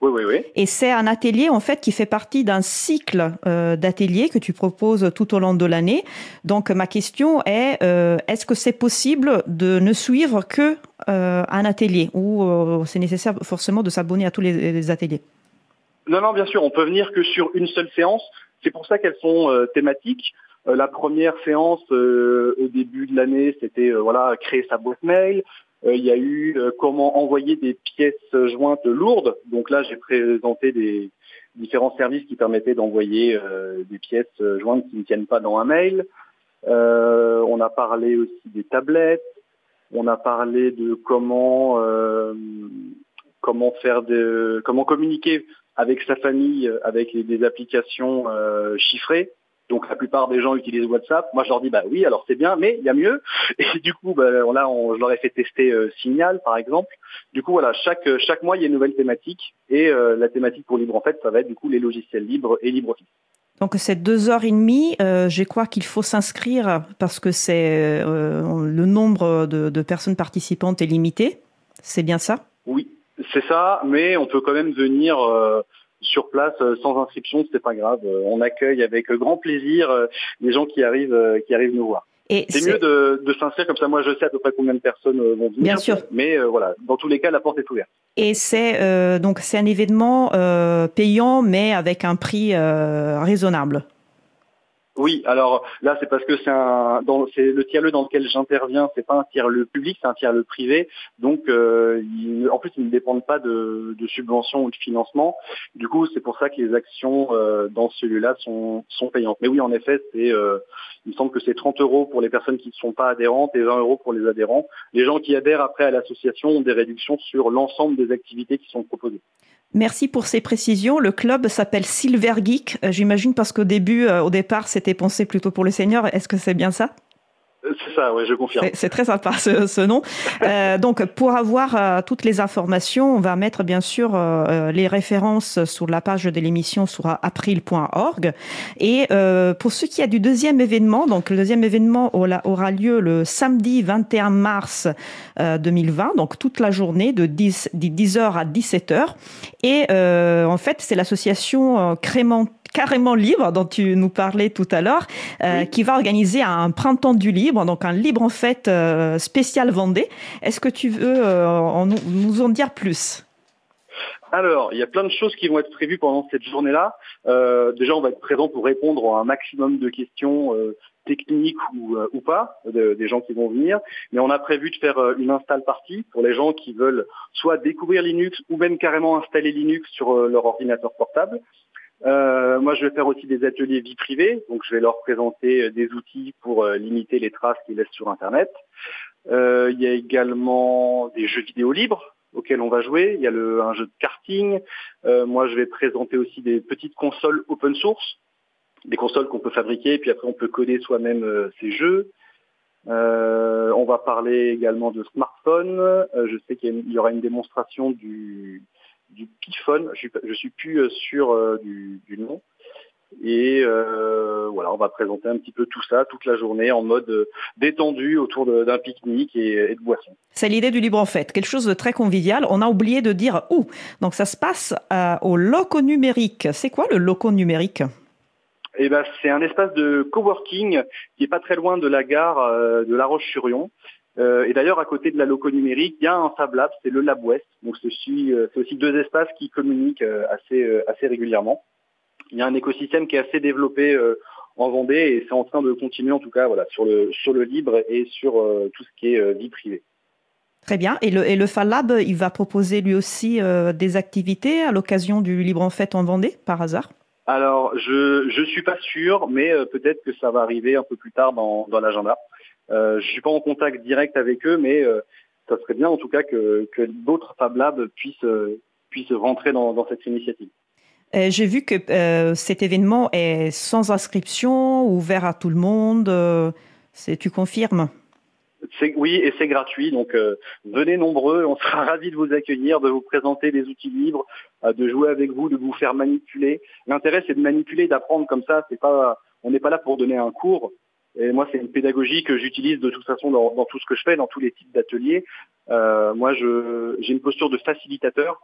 S9: Oui, oui, oui.
S7: Et c'est un atelier en fait qui fait partie d'un cycle euh, d'ateliers que tu proposes tout au long de l'année. Donc ma question est euh, est-ce que c'est possible de ne suivre que euh, un atelier ou euh, c'est nécessaire forcément de s'abonner à tous les, les, ateliers?
S9: Non, non, bien sûr, on peut venir que sur une seule séance. C'est pour ça qu'elles sont thématiques. la première séance au début de l'année, c'était voilà créer sa boîte mail, il y a eu euh, comment envoyer des pièces jointes lourdes. Donc là, j'ai présenté des différents services qui permettaient d'envoyer euh, des pièces jointes qui ne tiennent pas dans un mail. on a parlé aussi des tablettes. On a parlé de comment comment faire de comment communiquer avec sa famille avec des applications chiffrées. Donc la plupart des gens utilisent WhatsApp. Moi, je leur dis bah oui, alors c'est bien, mais il y a mieux. Et du coup, bah, là, on, je leur ai fait tester euh, Signal, par exemple. Du coup, voilà, chaque chaque mois, il y a une nouvelle thématique. Et euh, la thématique pour Libre, en fait, ça va être du coup les logiciels libres et LibreOffice.
S7: Donc c'est deux heures et demie. Euh, je crois qu'il faut s'inscrire parce que c'est euh, le nombre de, de personnes participantes est limité. C'est bien ça?
S9: Oui, c'est ça. Mais on peut quand même venir euh, sur place sans inscription, c'est pas grave. On accueille avec grand plaisir les gens qui arrivent, qui arrivent nous voir. C'est mieux de, de s'inscrire comme ça. Moi, je sais à peu près combien de personnes vont venir.
S7: Bien sûr.
S9: Mais euh, voilà, dans tous les cas, la porte est ouverte.
S7: Et c'est euh, donc c'est un événement euh, payant, mais avec un prix raisonnable.
S9: Oui, alors là c'est parce que c'est un c'est le tiers-lieu dans lequel j'interviens, c'est pas un tiers-lieu public, c'est un tiers-lieu privé. Donc euh, en plus ils ne dépendent pas de, de subventions ou de financement. Du coup, c'est pour ça que les actions euh, dans celui-là sont sont payantes. Mais oui, en effet, c'est euh, il me semble que c'est 30 euros pour les personnes qui ne sont pas adhérentes et 20 euros pour les adhérents. Les gens qui adhèrent après à l'association ont des réductions sur l'ensemble des activités qui sont proposées.
S7: Merci pour ces précisions. Le club s'appelle Silver Geek, j'imagine parce qu'au début, euh, au départ, c'était pensé plutôt pour les seniors. Est-ce que c'est bien ça?
S9: C'est ça, ouais, je confirme.
S7: C'est très sympa ce, nom. Euh, donc, pour avoir euh, toutes les informations, on va mettre bien sûr euh, les références sur la page de l'émission sur april.org. Et pour ce qui est du deuxième événement, donc le deuxième événement aura lieu le samedi 21 mars 2020, donc toute la journée de 10, 10h à 17h. Et en fait, c'est l'association Crément carrément libre dont tu nous parlais tout à l'heure, euh, qui va organiser un printemps du libre, donc un libre en fait euh, spécial Vendée. Est-ce que tu veux euh, nous en dire plus?
S9: Alors, il y a plein de choses qui vont être prévues pendant cette journée-là. déjà, on va être présent pour répondre à un maximum de questions techniques ou, ou pas des gens qui vont venir. Mais on a prévu de faire une install partie pour les gens qui veulent soit découvrir Linux ou même carrément installer Linux sur leur ordinateur portable. Euh, moi, je vais faire aussi des ateliers vie privée, donc je vais leur présenter euh, des outils pour euh, limiter les traces qu'ils laissent sur Internet. il y a également des jeux vidéo libres auxquels on va jouer. Il y a le, un jeu de karting. moi, je vais présenter aussi des petites consoles open source, des consoles qu'on peut fabriquer, et puis après on peut coder soi-même ces jeux. on va parler également de smartphones. je sais qu'il y, aura une démonstration du du Pifone, je suis, suis plus euh, sûr euh, du, nom. Et euh, voilà, on va présenter un petit peu tout ça toute la journée en mode détendu autour d'un pique-nique et, de boissons.
S7: C'est l'idée du libre en fait, quelque chose de très convivial. On a oublié de dire où. Donc ça se passe au loco numérique. C'est quoi le loco numérique?
S9: Eh ben, c'est un espace de coworking qui est pas très loin de la gare de La Roche-sur-Yon. Euh, et d'ailleurs, à côté de la loco numérique, il y a un Fab Lab, c'est le Lab West. Donc c'est aussi, euh, aussi, deux espaces qui communiquent euh, assez, assez régulièrement. Il y a un écosystème qui est assez développé en Vendée et c'est en train de continuer en tout cas voilà, sur, le, sur le libre et sur tout ce qui est vie privée.
S7: Très bien. Et le, et le Lab, il va proposer lui aussi des activités à l'occasion du Libre en Fête en Vendée, par hasard?
S9: Alors, je ne suis pas sûr, mais peut-être que ça va arriver un peu plus tard dans, dans l'agenda. Euh, je suis pas en contact direct avec eux, mais euh, ça serait bien en tout cas que, d'autres Fab Labs puissent, euh, puissent rentrer dans, cette initiative.
S7: J'ai vu que cet événement est sans inscription, ouvert à tout le monde. tu confirmes?
S9: Oui, et c'est gratuit. Donc venez nombreux, on sera ravis de vous accueillir, de vous présenter des outils libres, de jouer avec vous, de vous faire manipuler. L'intérêt c'est de manipuler, d'apprendre comme ça. C'est pas, on n'est pas là pour donner un cours. Et moi, c'est une pédagogie que j'utilise de toute façon dans, tout ce que je fais, dans tous les types d'ateliers. Euh, moi, j'ai une posture de facilitateur,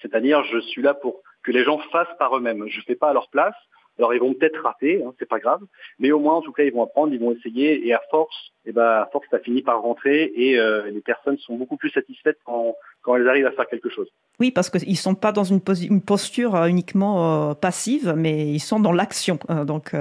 S9: c'est-à-dire je suis là pour que les gens fassent par eux-mêmes. Je ne fais pas à leur place. Alors ils vont peut-être rater, hein, c'est pas grave, mais au moins en tout cas ils vont apprendre, ils vont essayer, et à force, et ben à force ça finit par rentrer, et euh, les personnes sont beaucoup plus satisfaites quand, quand elles arrivent à faire quelque chose.
S7: Oui, parce qu'ils ne sont pas dans une, posture euh, uniquement passive, mais ils sont dans l'action. donc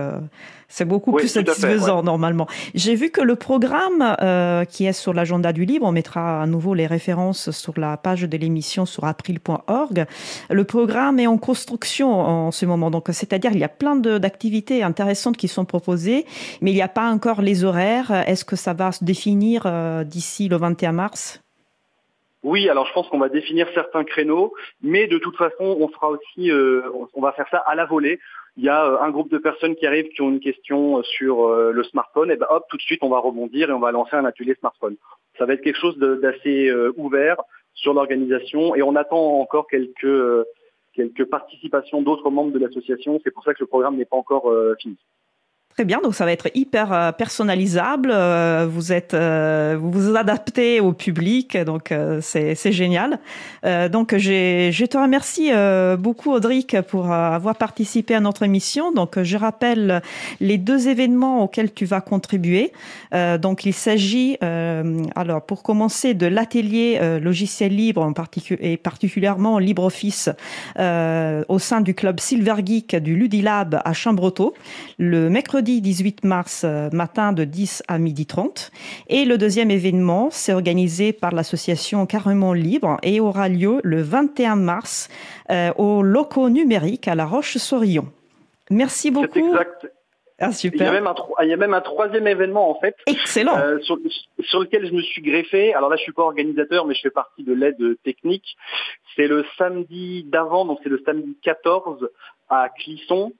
S7: c'est beaucoup plus satisfaisant normalement. J'ai vu que le programme euh, qui est sur l'agenda du libre, on mettra à nouveau les références sur la page de l'émission sur april.org. Le programme est en construction en ce moment, donc c'est-à-dire il y a plein d'activités intéressantes qui sont proposées, mais il n'y a pas encore les horaires. Est-ce que ça va se définir euh, d'ici le 21 mars?
S9: Oui, alors je pense qu'on va définir certains créneaux, mais de toute façon, on fera aussi, euh, on va faire ça à la volée il y a euh, un groupe de personnes qui arrivent qui ont une question sur le smartphone, et ben hop, tout de suite on va rebondir et on va lancer un atelier smartphone. Ça va être quelque chose d'assez ouvert sur l'organisation et on attend encore quelques quelques participations d'autres membres de l'association. C'est pour ça que le programme n'est pas encore fini.
S7: Très bien, donc ça va être hyper euh, personnalisable. Euh, vous êtes, euh, vous vous adaptez au public, donc c'est génial. donc j'ai, je te remercie beaucoup Audric pour avoir participé à notre émission. Donc je rappelle les deux événements auxquels tu vas contribuer. donc il s'agit, alors pour commencer, de l'atelier logiciel libre en particulier et particulièrement LibreOffice au sein du club Silver Geek du Ludilab à Chambretot le mercredi 18 mars euh, matin de 10 à 12 h 30. Et le deuxième événement, c'est organisé par l'association Carrément Libre et aura lieu le 21 mars euh, au locaux numérique à La Roche-sur-Yon. Merci beaucoup.
S9: Exact. Ah, super. Il, y a même un, il y a même un troisième événement en fait.
S7: Excellent. Euh,
S9: sur, sur, lequel je me suis greffé. Alors là, je suis pas organisateur, mais je fais partie de l'aide technique. C'est le samedi d'avant, donc c'est le samedi 14 à Clisson.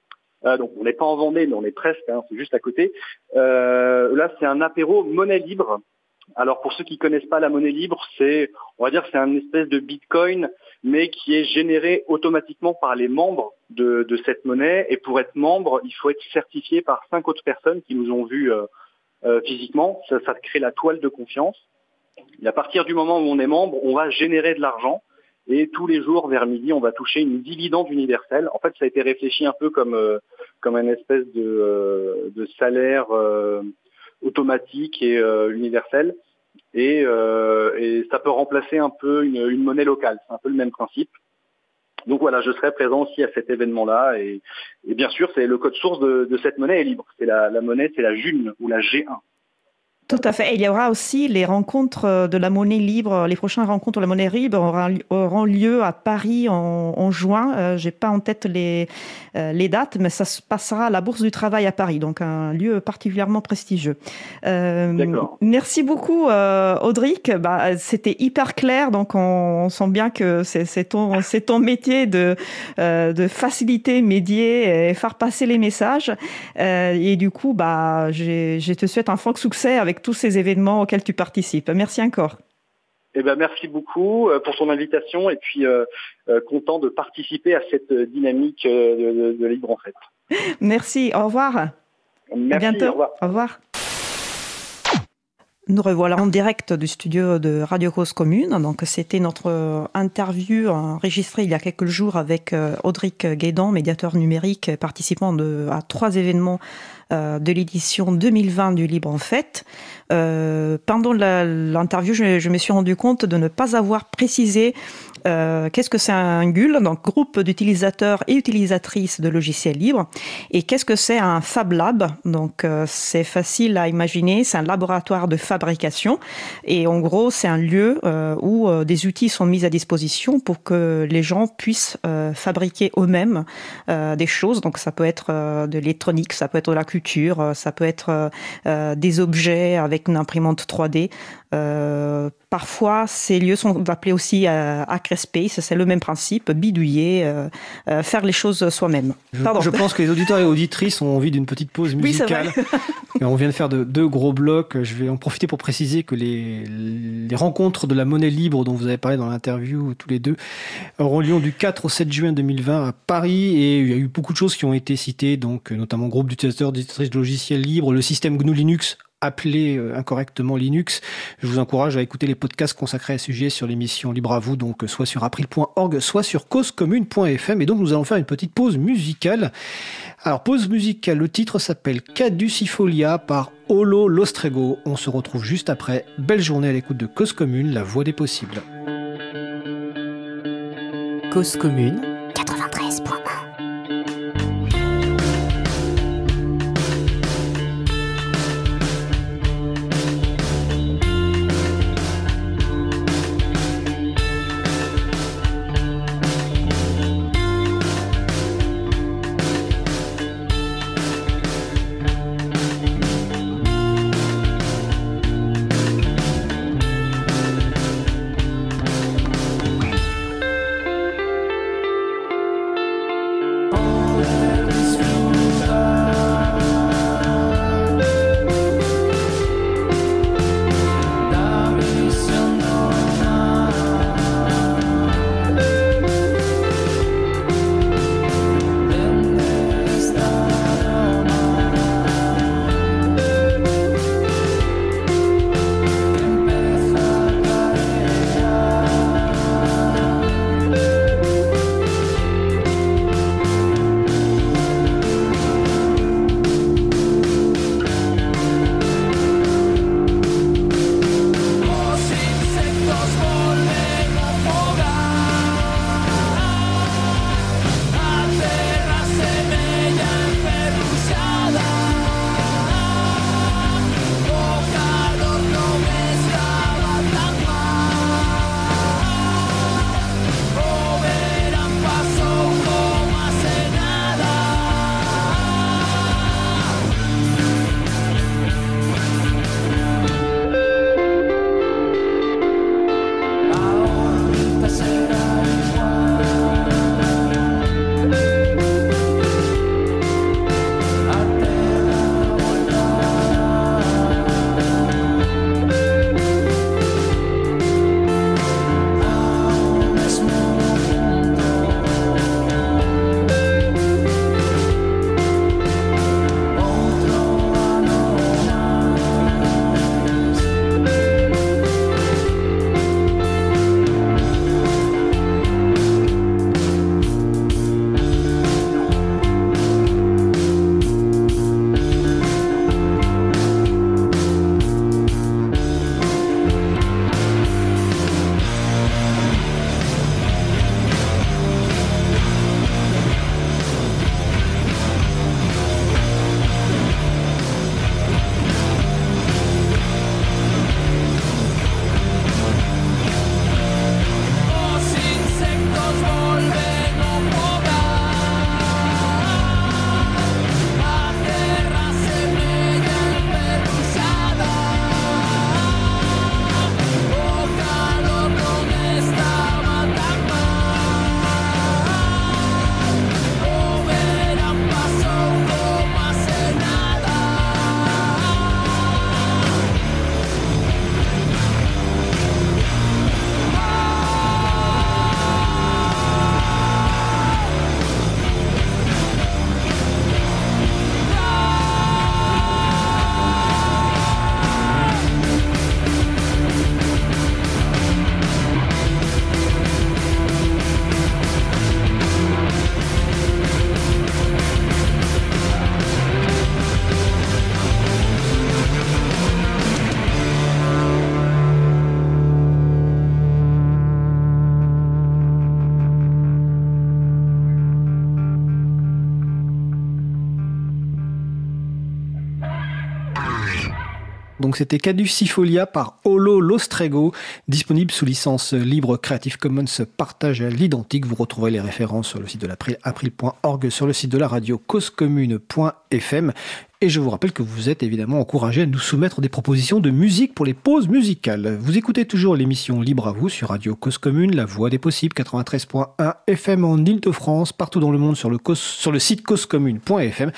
S9: Donc on n'est pas en Vendée, mais on est presque, hein, c'est juste à côté. là, c'est un apéro monnaie libre. Alors pour ceux qui connaissent pas la monnaie libre, c'est, on va dire, c'est un espèce de Bitcoin, mais qui est généré automatiquement par les membres de, cette monnaie. Et pour être membre, il faut être certifié par cinq autres personnes qui nous ont vus physiquement. Ça, ça crée la toile de confiance. Et à partir du moment où on est membre, on va générer de l'argent. Et tous les jours, vers midi, on va toucher une dividende universelle. En fait, ça a été réfléchi un peu comme, euh, comme une espèce de, euh, de salaire euh, automatique et universel. Et, et, ça peut remplacer un peu une, une monnaie locale. C'est un peu le même principe. Donc voilà, je serai présent aussi à cet événement-là. Et, et, bien sûr, c'est le code source de, de cette monnaie est libre. C'est la, la monnaie, c'est la JUN ou la G1.
S7: Tout à fait. il y aura aussi les rencontres euh, de la monnaie libre. Les prochaines rencontres de la monnaie libre auront lieu à Paris en, juin. Je euh, J'ai pas en tête les, euh, les dates, mais ça se passera à la Bourse du Travail à Paris, donc un lieu particulièrement prestigieux. merci beaucoup, Audric. Bah, C'était hyper clair, donc on, sent bien que c'est ton, ton métier de, de faciliter, médier et faire passer les messages. et du coup, bah, je te souhaite un franc succès avec tous ces événements auxquels tu participes. Merci encore.
S9: Eh ben, merci beaucoup euh, pour ton invitation et puis euh, euh, content de participer à cette dynamique de, Libre en fait.
S7: Merci, au revoir.
S9: Merci,
S7: à bientôt.
S9: Au revoir.
S7: Au revoir. Nous revoilà en direct du studio de Radio Cause Commune. Donc, c'était notre interview enregistrée il y a quelques jours avec Audric Guédan, médiateur numérique, participant de, à trois événements de l'édition 2020 du Libre en Fête. Euh, pendant l'interview, je, me suis rendu compte de ne pas avoir précisé euh, qu'est-ce que c'est un GUL, donc groupe d'utilisateurs et utilisatrices de logiciels libres, et qu'est-ce que c'est un Fab Lab. Donc euh, c'est facile à imaginer, c'est un laboratoire de fabrication, et en gros c'est un lieu euh, où des outils sont mis à disposition pour que les gens puissent fabriquer eux-mêmes des choses. Donc ça peut être de l'électronique, ça peut être de la culture, ça peut être des objets avec une imprimante 3D. Parfois ces lieux sont appelés aussi à Space, c'est le même principe, bidouiller, euh, euh, faire les choses soi-même.
S1: Je, pense que les auditeurs et auditrices ont envie d'une petite pause musicale. on vient de faire de, deux gros blocs. Je vais en profiter pour préciser que les, les rencontres de la monnaie libre dont vous avez parlé dans l'interview tous les deux auront lieu du 4 au 7 juin 2020 à Paris et il y a eu beaucoup de choses qui ont été citées, donc notamment groupe d'utilisateurs d'utilisatrices de logiciels libres, le système GNU Linux appelé euh, incorrectement Linux. Je vous encourage à écouter les podcasts consacrés à ce sujet sur l'émission Libre à vous, donc soit sur april.org, soit sur causecommune.fm. Et donc nous allons faire une petite pause musicale. Alors pause musicale, le titre s'appelle Caducifolia par Olo Lostrego. On se retrouve juste après. Belle journée à l'écoute de Cause Commune, la voix des possibles.
S6: Cause Commune
S1: Donc c'était Caducifolia par Holo Lostrego, disponible sous licence libre Creative Commons partage à l'identique. Vous retrouverez les références sur le site de l'April, april.org, sur le site de la radio causecommune.fm. Et je vous rappelle que vous êtes évidemment encouragé à nous soumettre des propositions de musique pour les pauses musicales. Vous écoutez toujours l'émission Libre à vous sur Radio Cause Commune, la voix des possibles, 93.1 FM en Ile-de-France, partout dans le monde sur le, site causecommune.fm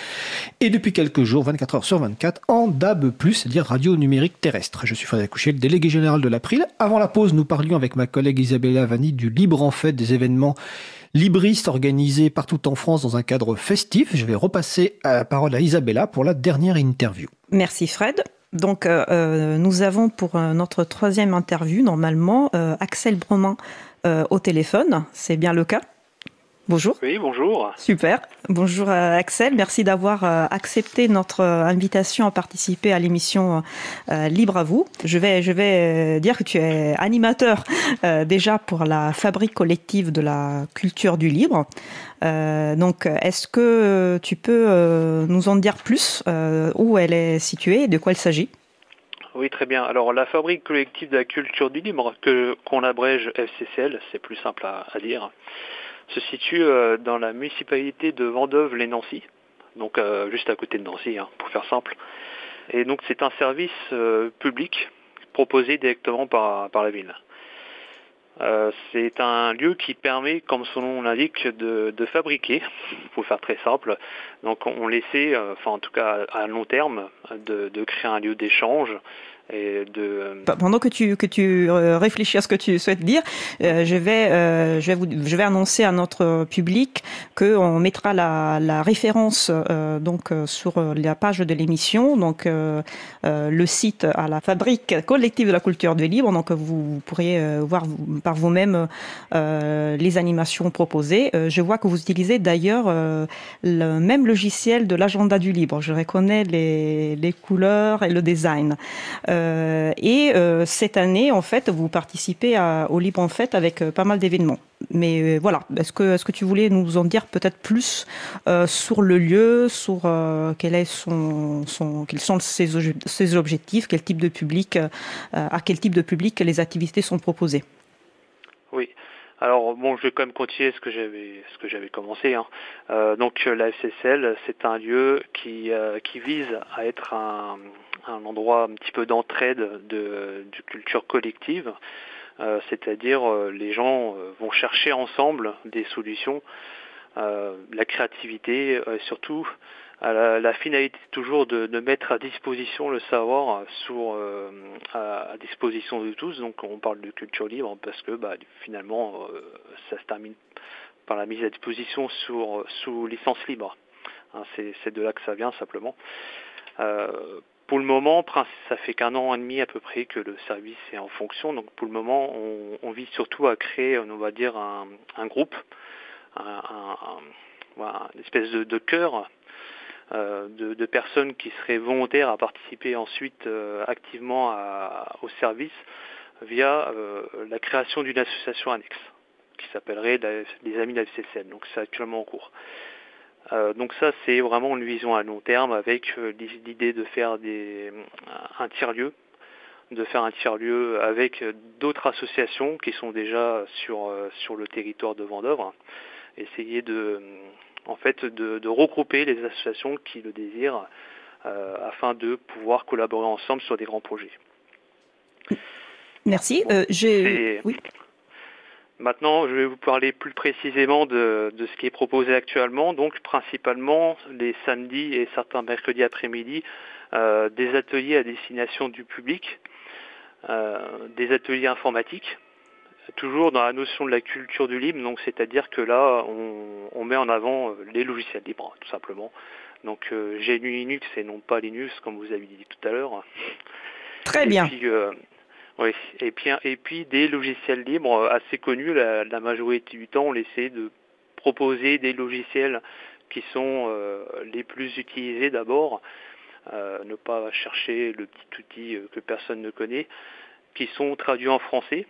S1: et depuis quelques jours, 24 heures sur 24, en DAB+, c'est-à-dire radio numérique terrestre. Je suis Frédéric Couchet, le délégué général de l'April. Avant la pause, nous parlions avec ma collègue Isabella Vanni du libre en fait des événements libriste organisé partout en France dans un cadre festif. Je vais repasser la parole à Isabella pour la dernière interview.
S7: Merci Fred. Donc euh, euh, nous avons pour euh, notre troisième interview normalement Axel Broman au téléphone. C'est bien le cas? Bonjour.
S10: Oui, bonjour.
S7: Super. Bonjour euh, Axel. Merci d'avoir euh, accepté notre euh, invitation à participer à l'émission Libre à vous. Je vais, je vais dire que tu es animateur déjà pour la fabrique collective de la culture du libre. donc, est-ce que tu peux nous en dire plus où elle est située et de quoi il s'agit?
S10: Oui, très bien. Alors la fabrique collective de la culture du libre, que qu'on abrège FCCL, c'est plus simple à, à dire, se situe euh, dans la municipalité de Vendôme-les-Nancy, donc euh, juste à côté de Nancy, hein, pour faire simple. Et donc c'est un service euh, public proposé directement par, la ville. c'est un lieu qui permet, comme son nom l'indique, de, fabriquer, pour faire très simple. Donc on laissait, enfin en tout cas à long terme, de créer un lieu d'échange
S7: Euh, pendant que tu, euh, réfléchis à ce que tu souhaites dire, euh, je, vais, vous, annoncer à notre public qu'on mettra la, référence donc, sur la page de l'émission, donc le site à la fabrique collective de la culture du libre, donc vous pourriez voir par vous-même les animations proposées. je vois que vous utilisez d'ailleurs le même logiciel de l'agenda du libre. Je reconnais les, couleurs et le design. Et euh, cette année, en fait, vous participez au Libre en Fête avec euh, pas mal d'événements. Mais voilà, est-ce que, que tu voulais nous en dire peut-être plus sur le lieu, sur quel est son, quels sont ses, ses, objectifs, quel type de public, à quel type de public les activités sont proposées?
S10: Oui. Alors bon, je vais quand même continuer ce que j'avais ce que j'avais commencé. Hein. donc la FCCL, c'est un lieu qui qui vise à être un, un endroit un petit peu d'entraide de, culture collective, euh, c'est-à-dire euh, les gens euh, vont chercher ensemble des solutions, la créativité, surtout à la, finalité toujours de, mettre à disposition le savoir sur, à, disposition de tous. Donc on parle de culture libre parce que bah, finalement ça se termine par la mise à disposition sous licence libre. Hein, c'est de là que ça vient simplement. Pour le moment, ça fait qu'un an et demi à peu près que le service est en fonction. Donc pour le moment, on, vise surtout à créer, on va dire, un, groupe, une espèce de, cœur euh, de, personnes qui seraient volontaires à participer ensuite euh, activement au service via euh, la création d'une association annexe qui s'appellerait les Amis de la FCCN. Donc c'est actuellement en cours. Donc ça, c'est vraiment une vision à long terme avec l'idée de faire un tiers-lieu, de faire un tiers-lieu avec d'autres associations qui sont déjà sur, sur le territoire de Vendôme, essayer de, en fait, de, regrouper les associations qui le désirent afin de pouvoir collaborer ensemble sur des grands projets.
S7: Merci. j'ai... Oui.
S10: Maintenant, je vais vous parler plus précisément de, ce qui est proposé actuellement. Donc, principalement les samedis et certains mercredis après-midi, euh, des ateliers à destination du public, euh, des ateliers informatiques, toujours dans la notion de la culture du libre. Donc, c'est-à-dire que là, on, met en avant les logiciels libres, tout simplement. Donc, euh, GNU Linux et non pas Linux, comme vous avez dit tout à l'heure.
S7: Très bien.
S10: Oui, et puis, et puis des logiciels libres assez connus, la, majorité du temps, on essaie de proposer des logiciels qui sont euh, les plus utilisés d'abord, euh, ne pas chercher le petit outil euh, que personne ne connaît, qui sont traduits en français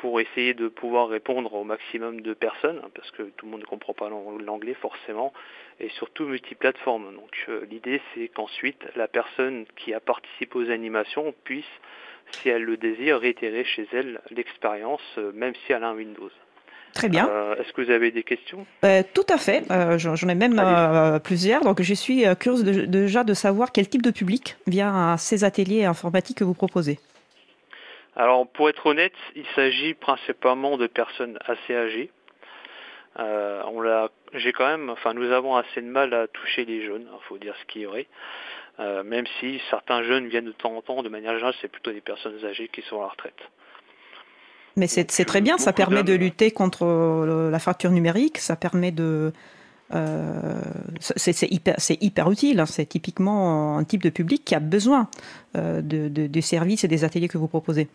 S10: pour essayer de pouvoir répondre au maximum de personnes, hein, parce que tout le monde ne comprend pas l'anglais forcément, et surtout multiplateforme. Donc euh, l'idée c'est qu'ensuite la personne qui a participé aux animations puisse, si elle le désire, réitérer chez elle l'expérience, euh, même si elle a un Windows.
S7: Très bien.
S10: Euh, est-ce que vous avez des questions?
S7: Tout à fait. J'en ai même plusieurs. Donc, je suis curieuse déjà de savoir quel type de public vient à ces ateliers informatiques que vous proposez.
S10: Alors, pour être honnête, il s'agit principalement de personnes assez âgées. on l'a j'ai quand même, enfin nous avons assez de mal à toucher les jeunes, il faut dire ce qu'il y aurait. Euh, même si certains jeunes viennent de temps en temps, de manière générale, c'est plutôt des personnes âgées qui sont à la retraite.
S7: Mais c'est très bien, ça permet de lutter contre la fracture numérique, ça permet de... Euh, c'est hyper, hyper, utile, hein. c'est typiquement un type de public qui a besoin euh, de, des services et des ateliers que vous proposez.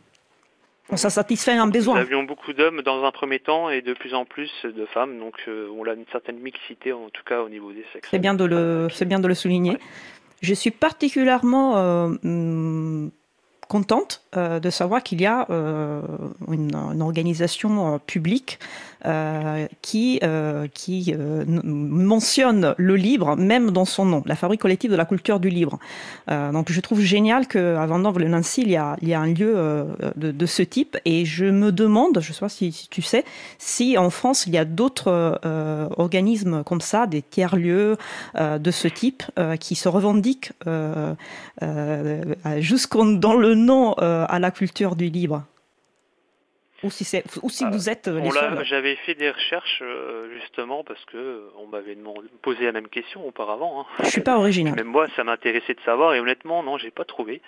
S7: Ça satisfait un besoin.
S10: Nous avions beaucoup d'hommes dans un premier temps et de plus en plus de femmes, donc euh, on a une certaine mixité en tout cas au niveau des sexes.
S7: C'est bien de le, c'est bien de le souligner. Je suis particulièrement hmm, contente de savoir qu'il y a une, une, organisation publique euh, qui, euh, euh, mentionne le livre même dans son nom, la Fabrique collective de la culture du livre. donc je trouve génial qu'à Vendôme-le-Nancy, il, y a, un lieu de, ce type et je me demande, je ne sais pas si, tu sais, si en France il y a d'autres organismes comme ça, des tiers-lieux de ce type qui se revendiquent jusqu'en dans le nom à la culture du livre ou si, ou si vous êtes euh, les
S10: J'avais fait des recherches euh, justement parce que euh, on m'avait posé la même question auparavant. Hein.
S7: Je suis pas original.
S10: Même moi, ça m'intéressait de savoir et honnêtement, non, j'ai pas trouvé.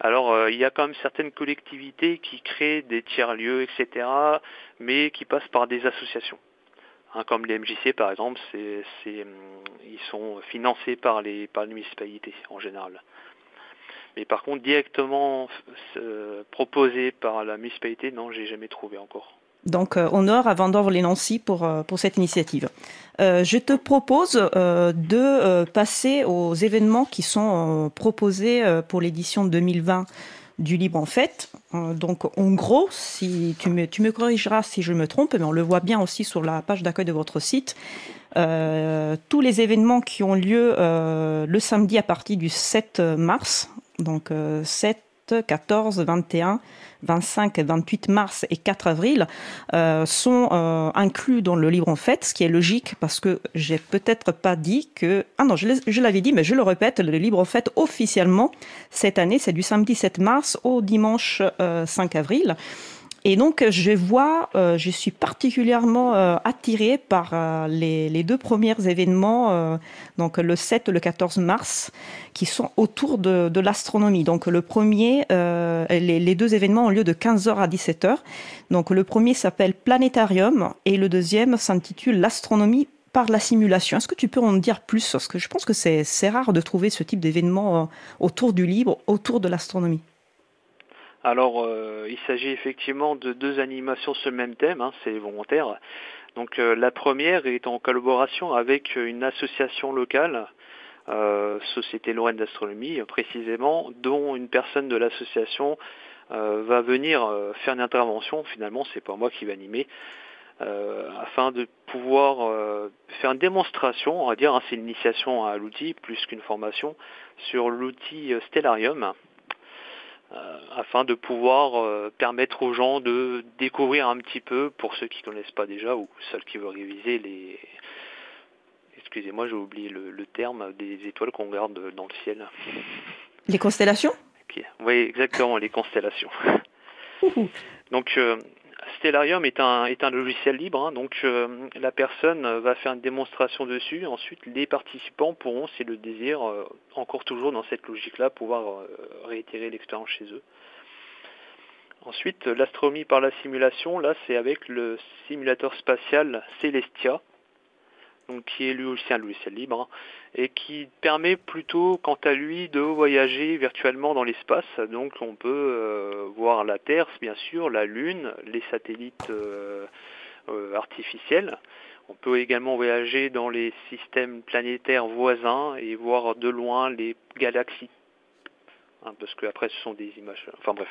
S10: Alors, il y a quand même certaines collectivités qui créent des tiers-lieux, etc., mais qui passent par des associations. Hein, comme les MJC, par exemple, c'est, ils sont financés par les, par les municipalités en général. Mais par contre, directement euh, proposé par la municipalité, non, j'ai jamais trouvé encore.
S7: Donc, euh, honneur à Vendôme-les-Nancy pour, euh, pour cette initiative. je te propose de passer aux événements qui sont proposés pour l'édition 2020 du Libre en Fête. donc, en gros, si tu me, tu me corrigeras si je me trompe, mais on le voit bien aussi sur la page d'accueil de votre site, tous les événements qui ont lieu le samedi à partir du 7 mars donc 7, 14, 21, 25, 28 mars et 4 avril euh, sont euh, inclus dans le livre en fait, ce qui est logique parce que j'ai peut-être pas dit que ah non je l'avais dit mais je le répète le livre en fait officiellement cette année c'est du samedi 7 mars au dimanche 5 euh, avril. Et donc, je vois, euh, je suis particulièrement euh, attirée par euh, les, deux premiers événements, donc le 7 et le 14 mars, qui sont autour de, l'astronomie. Donc, le premier, les, les, deux événements ont lieu de 15h à 17h. Donc, le premier s'appelle Planétarium et le deuxième s'intitule L'astronomie par la simulation. Est-ce que tu peux en dire plus Parce que je pense que c'est rare de trouver ce type d'événement autour du livre, autour de l'astronomie?
S10: Alors, euh, il s'agit effectivement de deux animations sur le même thème, hein, c'est volontaire. Donc, euh, la première est en collaboration avec une association locale, euh, Société Lorraine d'Astronomie précisément, dont une personne de l'association va venir faire une intervention. Finalement, c'est pas moi qui vais animer. afin de pouvoir faire une démonstration, on va dire, hein, c'est une initiation à l'outil plus qu'une formation, sur l'outil Stellarium, euh, afin de pouvoir euh, permettre aux gens de découvrir un petit peu, pour ceux qui ne connaissent pas déjà ou ceux qui veulent réviser les... Excusez-moi, j'ai oublié le, terme des étoiles qu'on regarde dans le ciel.
S7: Les constellations?
S10: Oui, exactement, les constellations. Donc, euh, Stellarium est un, logiciel libre, hein, donc euh, la personne va faire une démonstration dessus. Ensuite, les participants pourront, si le désir, euh, encore toujours dans cette logique-là, pouvoir euh, réitérer l'expérience chez eux. Ensuite, l'astronomie par la simulation, là, c'est avec le simulateur spatial Celestia, donc qui est lui aussi un logiciel libre, hein, et qui permet plutôt, quant à lui, de voyager virtuellement dans l'espace. Donc on peut euh, voir la Terre, bien sûr, la Lune, les satellites euh, euh, artificiels. On peut également voyager dans les systèmes planétaires voisins et voir de loin les galaxies. Hein, parce que après ce sont des images. Enfin bref.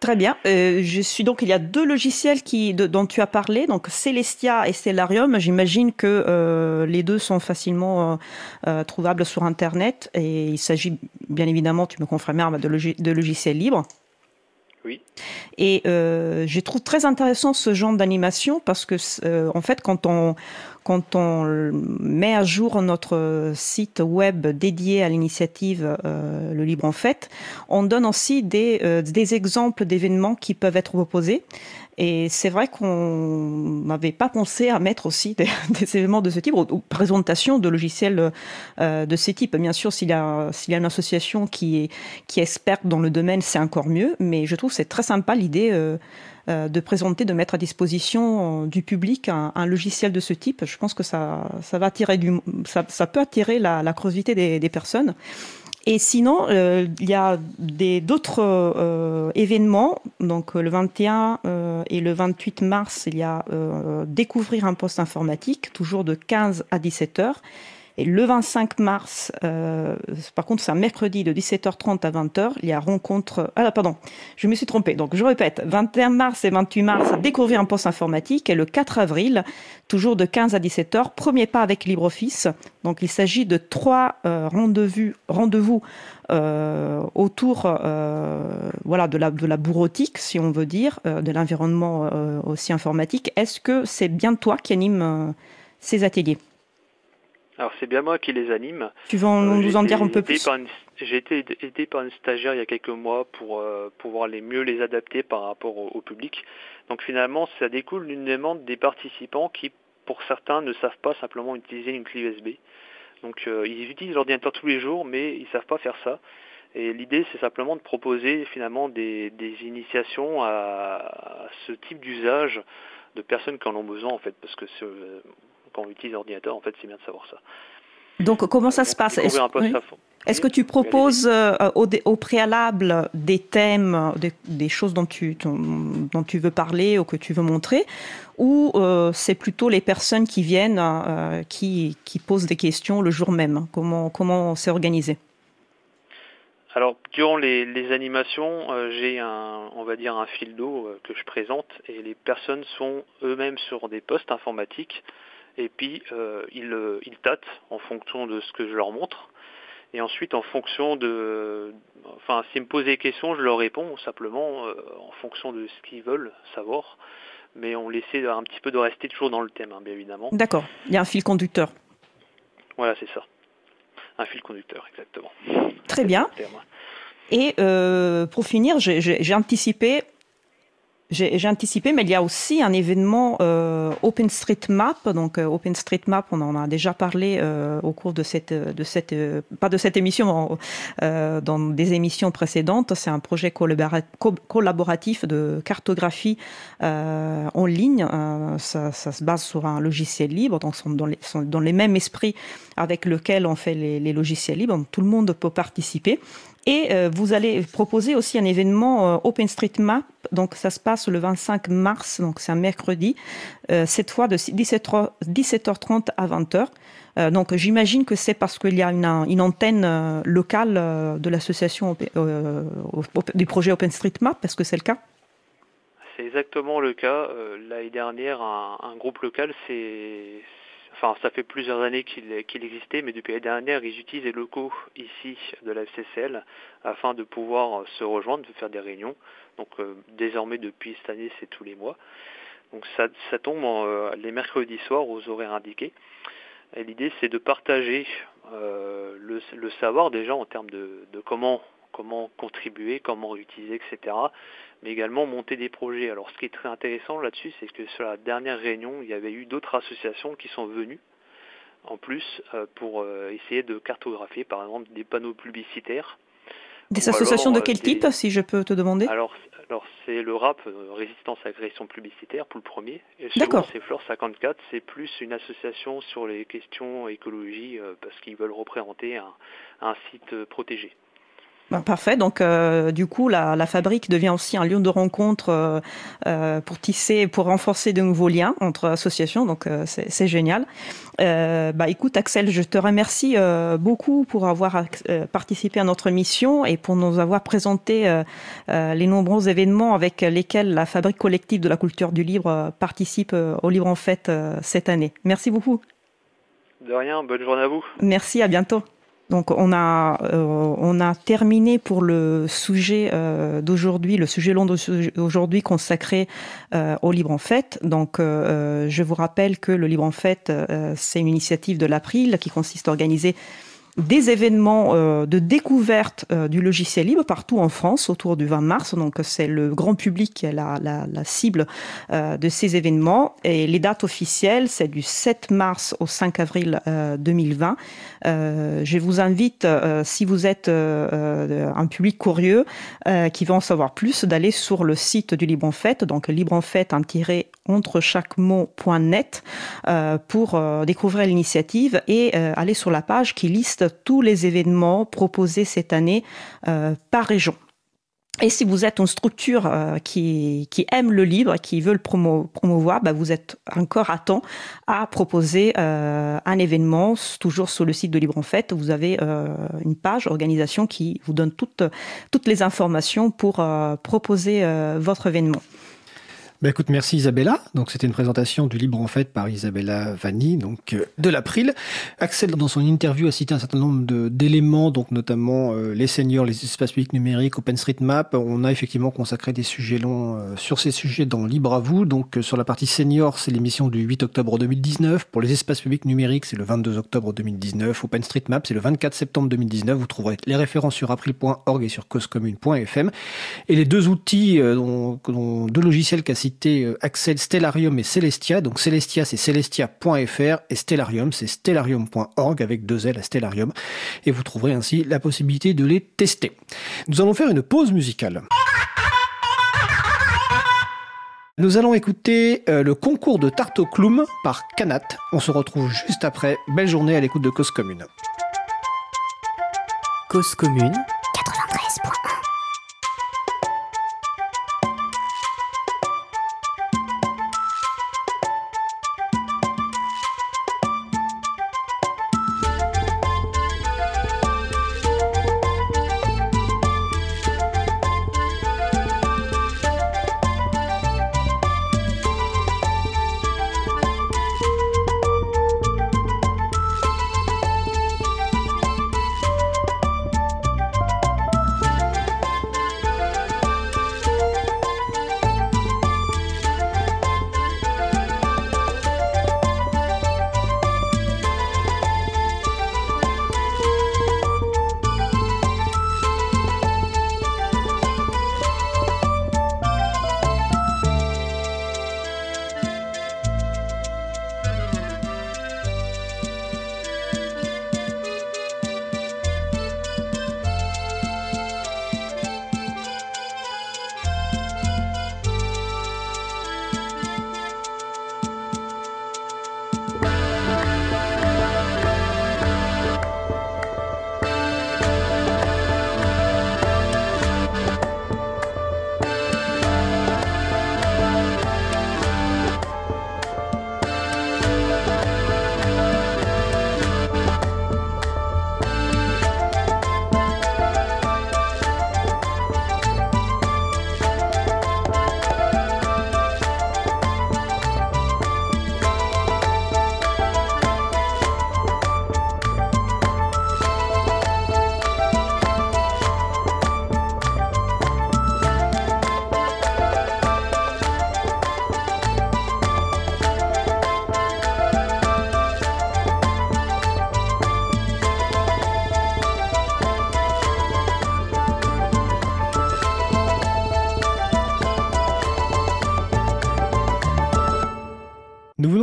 S7: Très bien. Euh, je suis donc il y a deux logiciels qui dont tu as parlé, donc Celestia et Stellarium. J'imagine que euh, les deux sont facilement euh, trouvables sur Internet et il s'agit bien évidemment, tu me confirmes, de, de logiciels libres. Et je trouve très intéressant ce genre d'animation parce que en fait quand on quand on met à jour notre site web dédié à l'initiative euh, Le Libre en Fait, on donne aussi des, euh, des exemples d'événements qui peuvent être proposés. Et c'est vrai qu'on n'avait pas pensé à mettre aussi des, événements de ce type, ou, présentation de logiciels euh, de ce type. Bien sûr, s'il y, a, y a une association qui est, qui est experte dans le domaine, c'est encore mieux. Mais je trouve que c'est très sympa l'idée euh, de présenter, de mettre à disposition euh, du public un, logiciel de ce type. Je pense que ça, ça va attirer du, ça, ça peut attirer la, la curiosité des, des, personnes. Et sinon, euh, il y a d'autres événements. Donc le 21 et le 28 mars, il y a découvrir un poste informatique, toujours de 15 à 17 heures. Et le 25 mars, euh, par contre, c'est un mercredi de 17h30 à 20h, il y a rencontre. Ah, pardon, je me suis trompée. Donc, je répète 21 mars et 28 mars, découvrir un poste informatique. Et le 4 avril, toujours de 15 à 17h, premier pas avec LibreOffice. Donc, il s'agit de trois euh, rendez-vous, rendez-vous euh, autour euh, voilà, de, la, de la bureautique, si on veut dire, euh, de l'environnement aussi informatique. Est-ce que c'est bien toi qui anime ces ateliers?
S10: Alors c'est bien moi qui les anime.
S7: Tu veux euh, nous en dire un peu plus
S10: J'ai été aidé par une stagiaire il y a quelques mois pour euh, pouvoir les mieux les adapter par rapport au, public. Donc finalement, ça découle d'une demande des participants qui, pour certains, ne savent pas simplement utiliser une clé USB. Donc euh, ils utilisent l'ordinateur tous les jours, mais ils savent pas faire ça. Et l'idée, c'est simplement de proposer finalement des, des initiations à, à, ce type d'usage de personnes qui en ont besoin en fait, parce que quand on utilise l'ordinateur, en fait, c'est bien de savoir ça.
S7: Donc, comment ça se passe? Est-ce que tu proposes euh, au, préalable des thèmes, des, choses dont tu, dont tu veux parler ou que tu veux montrer, ou euh, c'est plutôt les personnes qui viennent, euh, qui, qui, posent des questions le jour même? Comment comment c'est organisé?
S10: Alors durant les, les animations, j'ai un, on va dire un fil d'eau que je présente et les personnes sont eux-mêmes sur des postes informatiques et puis euh, ils, euh, ils tâtent en fonction de ce que je leur montre. Et ensuite, en fonction de, enfin, s'ils me posent des questions, je leur réponds simplement euh, en fonction de ce qu'ils veulent savoir. Mais on essaie un petit peu de rester toujours dans le thème, hein, bien évidemment.
S7: D'accord. Il y a un fil conducteur.
S10: Voilà, c'est ça. Un fil conducteur, exactement.
S7: Très bien. Et euh, pour finir, j'ai anticipé j'ai anticipé, mais il y a aussi un événement euh, OpenStreetMap. Donc euh, OpenStreetMap, on en a déjà parlé euh, au cours de cette, de cette, euh, pas de cette émission, euh, dans des émissions précédentes. C'est un projet collaboratif de cartographie en ligne. Ça, ça, se base sur un logiciel libre, donc dans les, dans les mêmes esprits avec lequel on fait les, les logiciels libres. Tout le monde peut participer. Et euh, vous allez proposer aussi un événement euh, OpenStreetMap. Donc ça se passe le 25 mars, donc c'est un mercredi, euh, cette fois de 17h, 17h30 à 20h. Euh, donc j'imagine que c'est parce qu'il y a une, antenne locale de l'association du projet OpenStreetMap. Est-ce que c'est le cas?
S10: C'est exactement le cas. L'année dernière, un, un, groupe local s'est enfin ça fait plusieurs années qu'il qu existait, mais depuis l'année dernière, ils utilisent les locaux ici de la FCCL afin de pouvoir se rejoindre, de faire des réunions. Donc euh, désormais depuis cette année, c'est tous les mois. Donc ça, tombe euh, les mercredis soirs aux horaires indiqués. Et l'idée c'est de partager euh, le, savoir déjà en termes de comment comment contribuer, comment utiliser, etc. Mais également monter des projets. Alors ce qui est très intéressant là-dessus, c'est que sur la dernière réunion, il y avait eu d'autres associations qui sont venues en plus euh, pour euh, essayer de cartographier par exemple des panneaux publicitaires.
S7: Des associations alors, de quel des... type, si je peux te demander?
S10: Alors, alors c'est le RAP, euh, Résistance à l'agression publicitaire, pour le premier. Et second, c'est Flore 54, c'est plus une association sur les questions écologie, parce qu'ils veulent représenter un, un site protégé.
S7: Ben, parfait. Donc, euh, du coup, la, la, fabrique devient aussi un lieu de rencontre euh, euh pour tisser, pour renforcer de nouveaux liens entre associations. Donc, euh, c'est génial. Euh, bah, écoute, Axel, je te remercie beaucoup pour avoir participé à notre mission et pour nous avoir présenté les nombreux événements avec lesquels la fabrique collective de la culture du livre participe au Livre en Fête cette année. Merci beaucoup.
S10: De rien. Bonne journée à vous.
S7: Merci. À bientôt. Donc on a euh, on a terminé pour le sujet euh, d'aujourd'hui, le sujet long d'aujourd'hui consacré euh, au Libre en Fête. Donc je vous rappelle que le Libre en Fête c'est une initiative de l'April qui consiste à organiser des événements euh, de découverte euh, du logiciel libre partout en France autour du 20 mars. Donc c'est le grand public qui est la, cible euh, de ces événements. Et les dates officielles, c'est du 7 mars au 5 avril 2020. je vous invite, si vous êtes un public curieux qui veut en savoir plus, d'aller sur le site du Libre en Fête, donc libre en fête un tiré entre chaque mot.net pour découvrir l'initiative et aller sur la page qui liste tous les événements proposés cette année euh, par région. Et si vous êtes une structure euh, qui, aime le livre, qui veut le promouvoir, bah, vous êtes encore à temps à proposer euh, un événement, toujours sur le site de Libre en Fête. Vous avez une page organisation qui vous donne toutes les informations pour proposer votre événement.
S1: Bah écoute, merci Isabella. Donc c'était une présentation du Libre en fait par Isabella Vanni, donc euh, de l'April. Axel, dans son interview, a cité un certain nombre d'éléments, donc notamment euh, les seniors, les espaces publics numériques, OpenStreetMap. On a effectivement consacré des sujets longs euh, sur ces sujets dans Libre à vous. Donc sur la partie senior, c'est l'émission du 8 octobre 2019. Pour les espaces publics numériques, c'est le 22 octobre 2019. OpenStreetMap, c'est le 24 septembre 2019. Vous trouverez les références sur april.org et sur causecommune.fm. Et les deux outils, dont deux logiciels qu'a cité euh, Axel, Stellarium et Celestia. Donc Celestia, c'est celestia.fr et Stellarium, c'est stellarium.org avec deux L à Stellarium. Et vous trouverez ainsi la possibilité de les tester. Nous allons faire une pause musicale. Nous allons écouter euh, le concours de tarte par Canat. On se retrouve juste après. Belle journée à l'écoute de Cause Commune.
S6: Cause Commune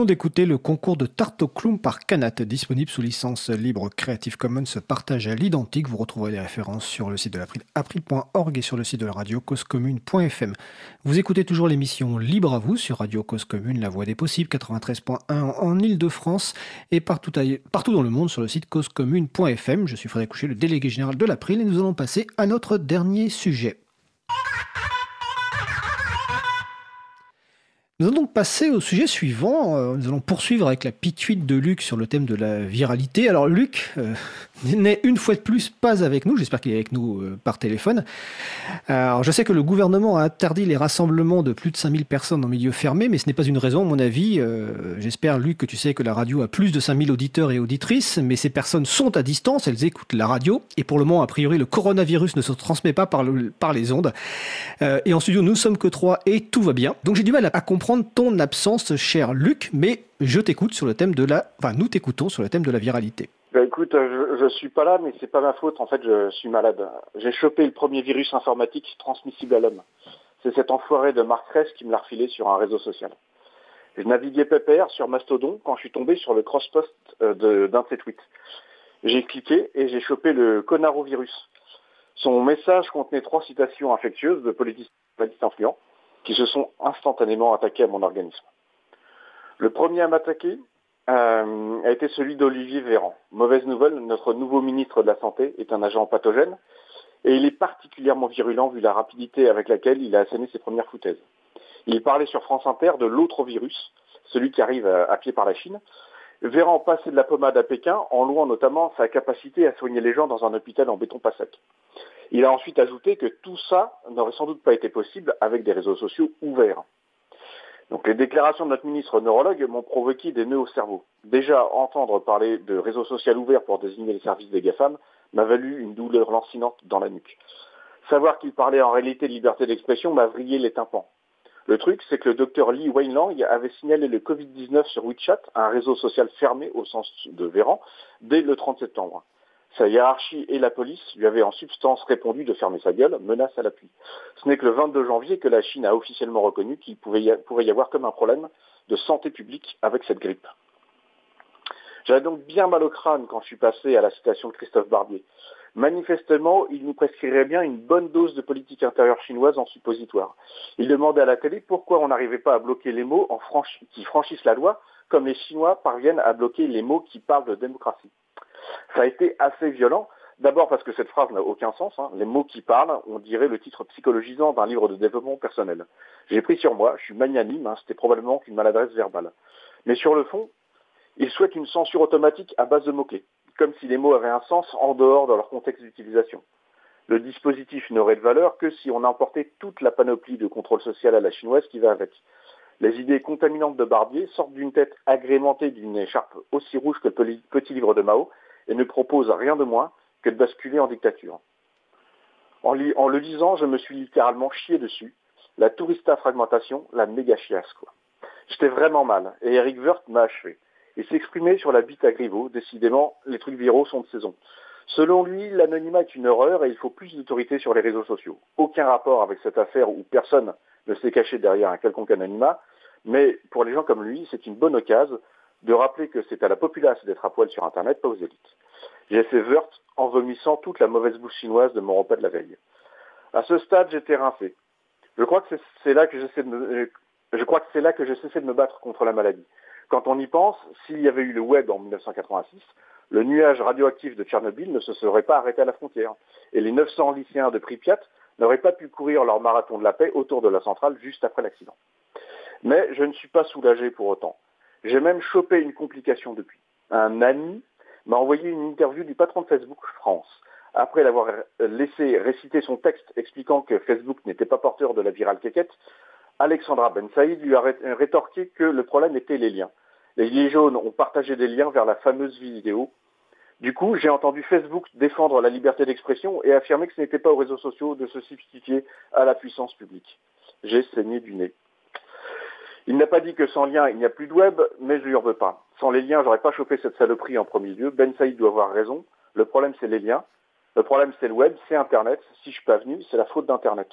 S1: venons d'écouter le concours de Tarte par Canat, disponible sous licence libre Creative Commons partage à l'identique. Vous retrouverez les références sur le site de l'April, april.org et sur le site de la radio causecommune.fm. Vous écoutez toujours l'émission Libre à vous sur Radio Cause Commune, la voix des possibles, 93.1 en Ile-de-France et partout, partout dans le monde sur le site causecommune.fm. Je suis Frédéric Coucher, le délégué général de l'April et nous allons passer à notre dernier sujet. Nous allons donc passer au sujet suivant. Euh, nous allons poursuivre avec la pituite de Luc sur le thème de la viralité. Alors Luc euh, n'est une fois de plus pas avec nous. J'espère qu'il est avec nous euh, par téléphone. Alors je sais que le gouvernement a interdit les rassemblements de plus de 5000 personnes en milieu fermé, mais ce n'est pas une raison à mon avis. J'espère Luc que tu sais que la radio a plus de 5000 auditeurs et auditrices, mais ces personnes sont à distance, elles écoutent la radio. Et pour le moment, a priori, le coronavirus ne se transmet pas par, le, par les ondes. et en studio, nous sommes que trois et tout va bien. Donc j'ai du mal à comprendre ton absence, cher Luc, mais je t'écoute sur le thème de la... Enfin, nous t'écoutons sur le thème de la viralité.
S11: Ben écoute, je, ne suis pas là, mais c'est pas ma faute. En fait, je suis malade. J'ai chopé le premier virus informatique transmissible à l'homme. C'est cet enfoiré de Marc Ress qui me l'a refilé sur un réseau social. Je naviguais pépère sur Mastodon quand je suis tombé sur le cross-post euh, d'un de ses tweets. J'ai cliqué et j'ai chopé le conarovirus. Son message contenait trois citations infectieuses de politiciens influents qui se sont instantanément attaqués à mon organisme. Le premier à m'attaquer euh, a été celui d'Olivier Véran. Mauvaise nouvelle, notre nouveau ministre de la Santé est un agent pathogène et il est particulièrement virulent vu la rapidité avec laquelle il a asséné ses premières foutaises. Il parlait sur France Inter de l'autre virus, celui qui arrive à, pied par la Chine. Véran passait de la pommade à Pékin en louant notamment sa capacité à soigner les gens dans un hôpital en béton pas sec. Il a ensuite ajouté que tout ça n'aurait sans doute pas été possible avec des réseaux sociaux ouverts. Donc les déclarations de notre ministre neurologue m'ont provoqué des nœuds au cerveau. Déjà, entendre parler de réseaux sociaux ouverts pour désigner les services des GAFAM m'a valu une douleur lancinante dans la nuque. Savoir qu'il parlait en réalité de liberté d'expression m'a vrillé les tympans. Le truc, c'est que le docteur Lee Weinlang avait signalé le Covid-19 sur WeChat, un réseau social fermé au sens de Véran, dès le 30 septembre. Sa hiérarchie et la police lui avaient en substance répondu de fermer sa gueule, menace à l'appui. Ce n'est que le 22 janvier que la Chine a officiellement reconnu qu'il pouvait y avoir comme un problème de santé publique avec cette grippe. J'avais donc bien mal au crâne quand je suis passé à la citation de Christophe Barbier. Manifestement, il nous prescrirait bien une bonne dose de politique intérieure chinoise en suppositoire. Il demandait à la pourquoi on n'arrivait pas à bloquer les mots qui franchissent la loi, comme les Chinois parviennent à bloquer les mots qui parlent de démocratie. Ça a été assez violent. D'abord parce que cette phrase n'a aucun sens. Hein. Les mots qui parlent, on dirait le titre psychologisant d'un livre de développement personnel. J'ai pris sur moi, je suis magnanime, hein. c'était probablement qu'une maladresse verbale. Mais sur le fond, il souhaite une censure automatique à base de mots-clés, comme si les mots avaient un sens en dehors de leur contexte d'utilisation. Le dispositif n'aurait de valeur que si on emportait toute la panoplie de contrôle social à la chinoise qui va avec. Les idées contaminantes de Barbier sortent d'une tête agrémentée d'une écharpe aussi rouge que le petit livre de Mao et ne propose rien de moins que de basculer en dictature. En, le lisant, je me suis littéralement chié dessus. La tourista fragmentation, la méga chiasse, quoi. J'étais vraiment mal, et Eric Wirth m'a achevé. Il s'exprimait sur la bite à Griveaux, décidément, les trucs viraux sont de saison. Selon lui, l'anonymat est une horreur et il faut plus d'autorité sur les réseaux sociaux. Aucun rapport avec cette affaire où personne ne s'est caché derrière un quelconque anonymat, mais pour les gens comme lui, c'est une bonne occasion de rappeler que c'est à la populace d'être à poil sur Internet, pas aux élites. J'ai fait Wörth en vomissant toute la mauvaise bouche chinoise de mon repas de la veille. À ce stade, j'étais rincé. Je crois que c'est là que me, je crois que c'est là que je cessais de me battre contre la maladie. Quand on y pense, s'il y avait eu le web en 1986, le nuage radioactif de Tchernobyl ne se serait pas arrêté à la frontière. Et les 900 lycéens de Pripyat n'auraient pas pu courir leur marathon de la paix autour de la centrale juste après l'accident. Mais je ne suis pas soulagé pour autant. J'ai même chopé une complication depuis. Un ami m'a envoyé une interview du patron de Facebook France. Après l'avoir laissé réciter son texte expliquant que Facebook n'était pas porteur de la virale quéquette, Alexandra Ben Saïd lui a rétorqué que le problème était les liens. Les Gilets jaunes ont partagé des liens vers la fameuse vidéo. Du coup, j'ai entendu Facebook défendre la liberté d'expression et affirmer que ce n'était pas aux réseaux sociaux de se substituer à la puissance publique. J'ai saigné du nez. Il n'a pas dit que sans lien, il n'y a plus de web, mais je lui en veux pas. Sans les liens, j'aurais pas chopé cette saloperie en premier lieu. Ben Saïd doit avoir raison. Le problème, c'est les liens. Le problème, c'est le web, c'est Internet. Si je suis pas venu, c'est la faute d'Internet.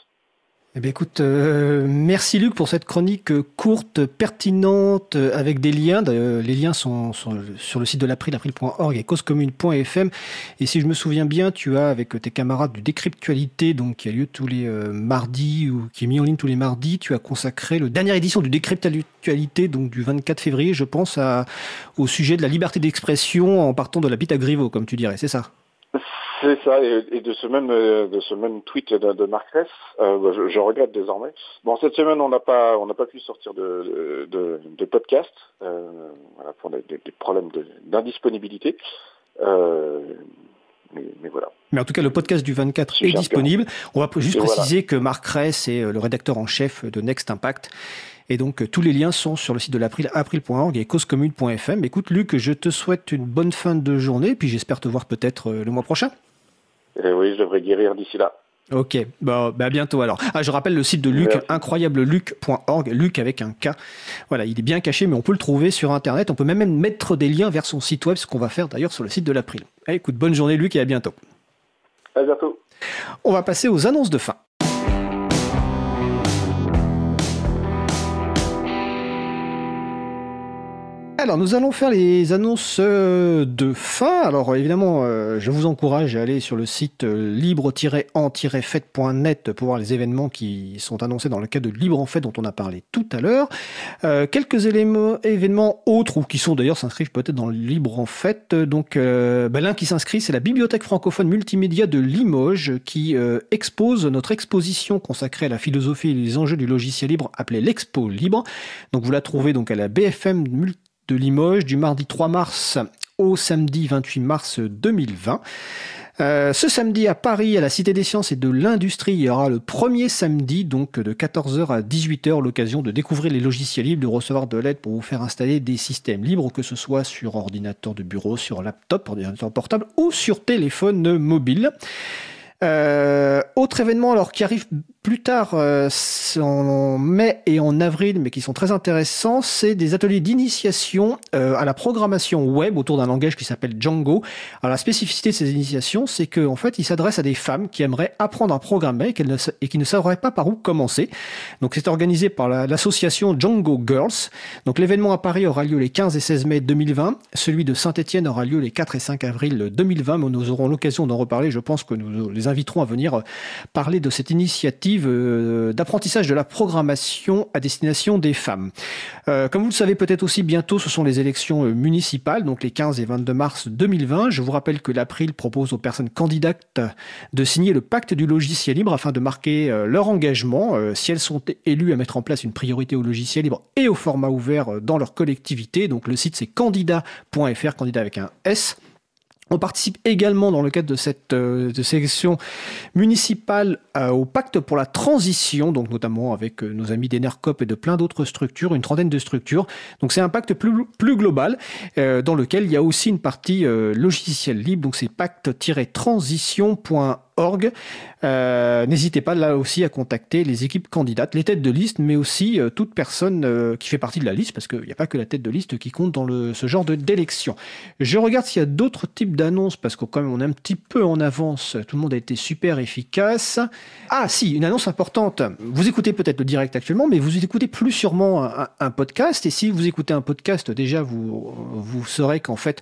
S1: Eh bien, écoute, euh, merci Luc pour cette chronique courte, pertinente, avec des liens. les liens sont, sur le site de l'April, et causecommune.fm. Et si je me souviens bien, tu as avec tes camarades du Décryptualité, donc qui a lieu tous les euh, mardis ou qui est mis en ligne tous les mardis, tu as consacré le dernière édition du Décryptualité, donc du 24 février, je pense, au sujet de la liberté d'expression en partant de la bite à Griveaux, comme tu dirais, c'est ça?
S11: C'est ça, et, de ce même euh, de ce même tweet de, de Marc Ress, euh, bah, je, regrette désormais. Bon, cette semaine, on n'a pas on n'a pas pu sortir de de, podcast euh, voilà, pour des, problèmes d'indisponibilité. mais, voilà.
S1: Mais en tout cas, le podcast du 24 est disponible. On va juste préciser que Marc Ress est le rédacteur en chef de Next Impact. Et donc, tous les liens sont sur le site de l'April, april.org et causecommune.fm. Écoute, Luc, je te souhaite une bonne fin de journée, puis j'espère te voir peut-être le mois prochain.
S11: Eh oui, je devrais guérir d'ici là.
S1: Ok, bah, bah, à bientôt alors. Ah, je rappelle le site de Luc, incroyableluc.org, Luc avec un K. Voilà, il est bien caché, mais on peut le trouver sur Internet. On peut même mettre des liens vers son site web, ce qu'on va faire d'ailleurs sur le site de l'April. Eh, écoute, bonne journée Luc et à bientôt.
S11: À bientôt.
S1: On va passer aux annonces de fin. Alors, nous allons faire les annonces euh, de fin. Alors, évidemment, euh, je vous encourage à aller sur le site euh, libre-en-fête.net pour voir les événements qui sont annoncés dans le cadre de Libre en Fête dont on a parlé tout à l'heure. quelques événements autres ou qui sont d'ailleurs s'inscrivent peut-être dans Libre en Fête. Donc, ben, l'un qui s'inscrit, c'est la Bibliothèque francophone multimédia de Limoges qui expose notre exposition consacrée à la philosophie et les enjeux du logiciel libre appelée l'Expo Libre. Donc, vous la trouvez donc à la BFM Multimédia de Limoges du mardi 3 mars au samedi 28 mars 2020. Euh, ce samedi à Paris, à la Cité des Sciences et de l'Industrie, il y aura le premier samedi, donc de 14h à 18h, l'occasion de découvrir les logiciels libres, de recevoir de l'aide pour vous faire installer des systèmes libres, que ce soit sur ordinateur de bureau, sur laptop, ordinateur portable ou sur téléphone mobile. Euh, autre événement alors qui arrive plus tard euh, en mai et en avril, mais qui sont très intéressants, c'est des ateliers d'initiation euh, à la programmation web autour d'un langage qui s'appelle Django. Alors la spécificité de ces initiations, c'est qu'en en fait, ils s'adressent à des femmes qui aimeraient apprendre à programmer et, qui ne sauraient pas par où commencer. Donc c'est organisé par l'association Django Girls. Donc l'événement à Paris aura lieu les 15 et 16 mai 2020. Celui de Saint-Etienne aura lieu les 4 et 5 avril 2020, mais nous aurons l'occasion d'en reparler. Je pense que nous les inviterons à venir parler de cette initiative euh, d'apprentissage de la programmation à destination des femmes. Euh, comme vous le savez peut-être aussi, bientôt ce sont les élections euh, municipales, donc les 15 et 22 mars 2020. Je vous rappelle que l'April propose aux personnes candidates de signer le pacte du logiciel libre afin de marquer leur engagement si elles sont élues à mettre en place une priorité au logiciel libre et au format ouvert dans leur collectivité. Donc le site c'est candidat.fr, candidat avec un S. On participe également dans le cadre de cette euh, sélection municipale euh, au pacte pour la transition, donc notamment avec euh, nos amis d'Enercop et de plein d'autres structures, une trentaine de structures. Donc c'est un pacte plus, plus global dans lequel il y a aussi une partie logiciel libre, donc c'est pacte-transition.org euh, n'hésitez pas là aussi à contacter les équipes candidates, les têtes de liste, mais aussi euh, toute personne euh, qui fait partie de la liste, parce qu'il n'y a pas que la tête de liste qui compte dans ce genre d'élection. Je regarde s'il y a d'autres types d'annonces, parce qu'on on est un petit peu en avance. Tout le monde a été super efficace. Ah si, une annonce importante. Vous écoutez peut-être le direct actuellement, mais vous écoutez plus sûrement un, un podcast. Et si vous écoutez un podcast, déjà vous vous saurez qu'en fait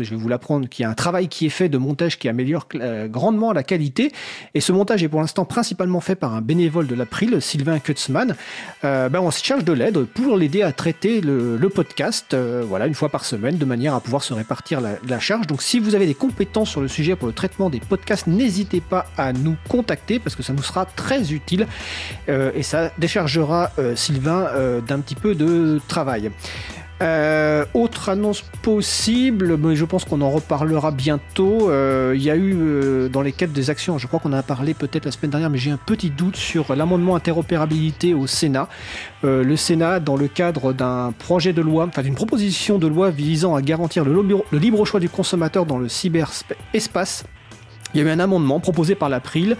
S1: je vais vous l'apprendre, qu'il y a un travail qui est fait de montage qui améliore euh, grandement la qualité. Et ce montage est pour l'instant principalement fait par un bénévole de l'April, Sylvain Kutzmann. Euh, ben on se charge de l'aide pour l'aider à traiter le, podcast, euh, voilà, une fois par semaine, de manière à pouvoir se répartir la, charge. Donc si vous avez des compétences sur le sujet pour le traitement des podcasts, n'hésitez pas à nous contacter parce que ça nous sera très utile et ça déchargera Sylvain d'un petit peu de travail. Euh, autre annonce possible, mais je pense qu'on en reparlera bientôt. Euh, il y a eu euh, dans les quêtes des actions, je crois qu'on en a parlé peut-être la semaine dernière, mais j'ai un petit doute sur l'amendement interopérabilité au Sénat. le Sénat, dans le cadre d'un projet de loi, enfin d'une proposition de loi visant à garantir le, le libre choix du consommateur dans le cyberespace, Il y a eu un amendement proposé par l'April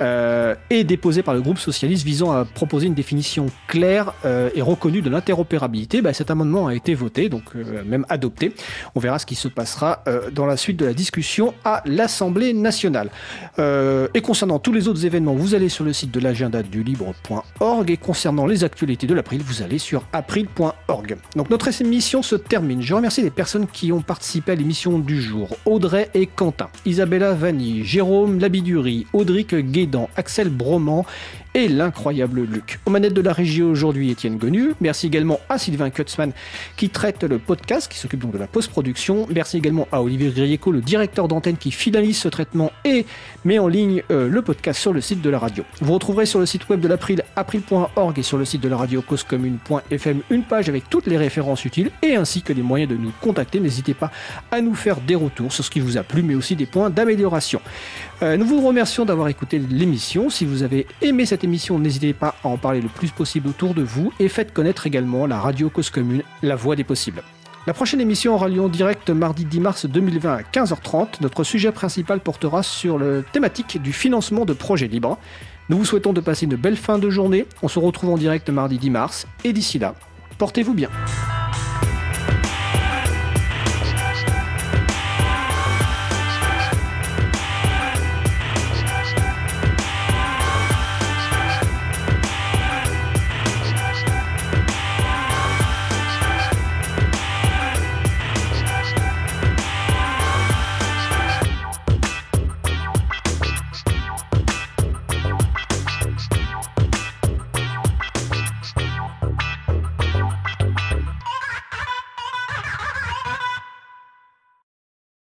S1: euh, et déposé par le groupe socialiste visant à proposer une définition claire euh, et reconnue de l'interopérabilité. Bah, cet amendement a été voté, donc euh, même adopté. On verra ce qui se passera dans la suite de la discussion à l'Assemblée nationale. Et concernant tous les autres événements, vous allez sur le site de l'agenda du libre.org et concernant les actualités de l'April, vous allez sur april.org. Donc notre émission se termine. Je remercie les personnes qui ont participé à l'émission du jour. Audrey et Quentin, Isabella Vanni, Jérôme Labiduri, Audric Guédan, Axel Broman et l'incroyable Luc. Aux manettes de la régie aujourd'hui, Étienne Gonu. Merci également à Sylvain Kutzmann qui traite le podcast, qui s'occupe donc de la post-production. Merci également à Olivier Grieco, le directeur d'antenne qui finalise ce traitement et met en ligne euh, le podcast sur le site de la radio. Vous retrouverez sur le site web de l'April, april.org et sur le site de la radio causecommune.fm une page avec toutes les références utiles et ainsi que les moyens de nous contacter. N'hésitez pas à nous faire des retours sur ce qui vous a plu, mais aussi des points d'amélioration. Euh, nous vous remercions d'avoir écouté l'émission. Si vous avez aimé cette émission, n'hésitez pas à en parler le plus possible autour de vous et faites connaître également la radio Cause Commune, la voix des possibles. La prochaine émission aura lieu en direct mardi 10 mars 2020 à 15h30. Notre sujet principal portera sur la thématique du financement de projets libres. Nous vous souhaitons de passer une belle fin de journée. On se retrouve en direct mardi 10 mars et d'ici là, portez-vous bien.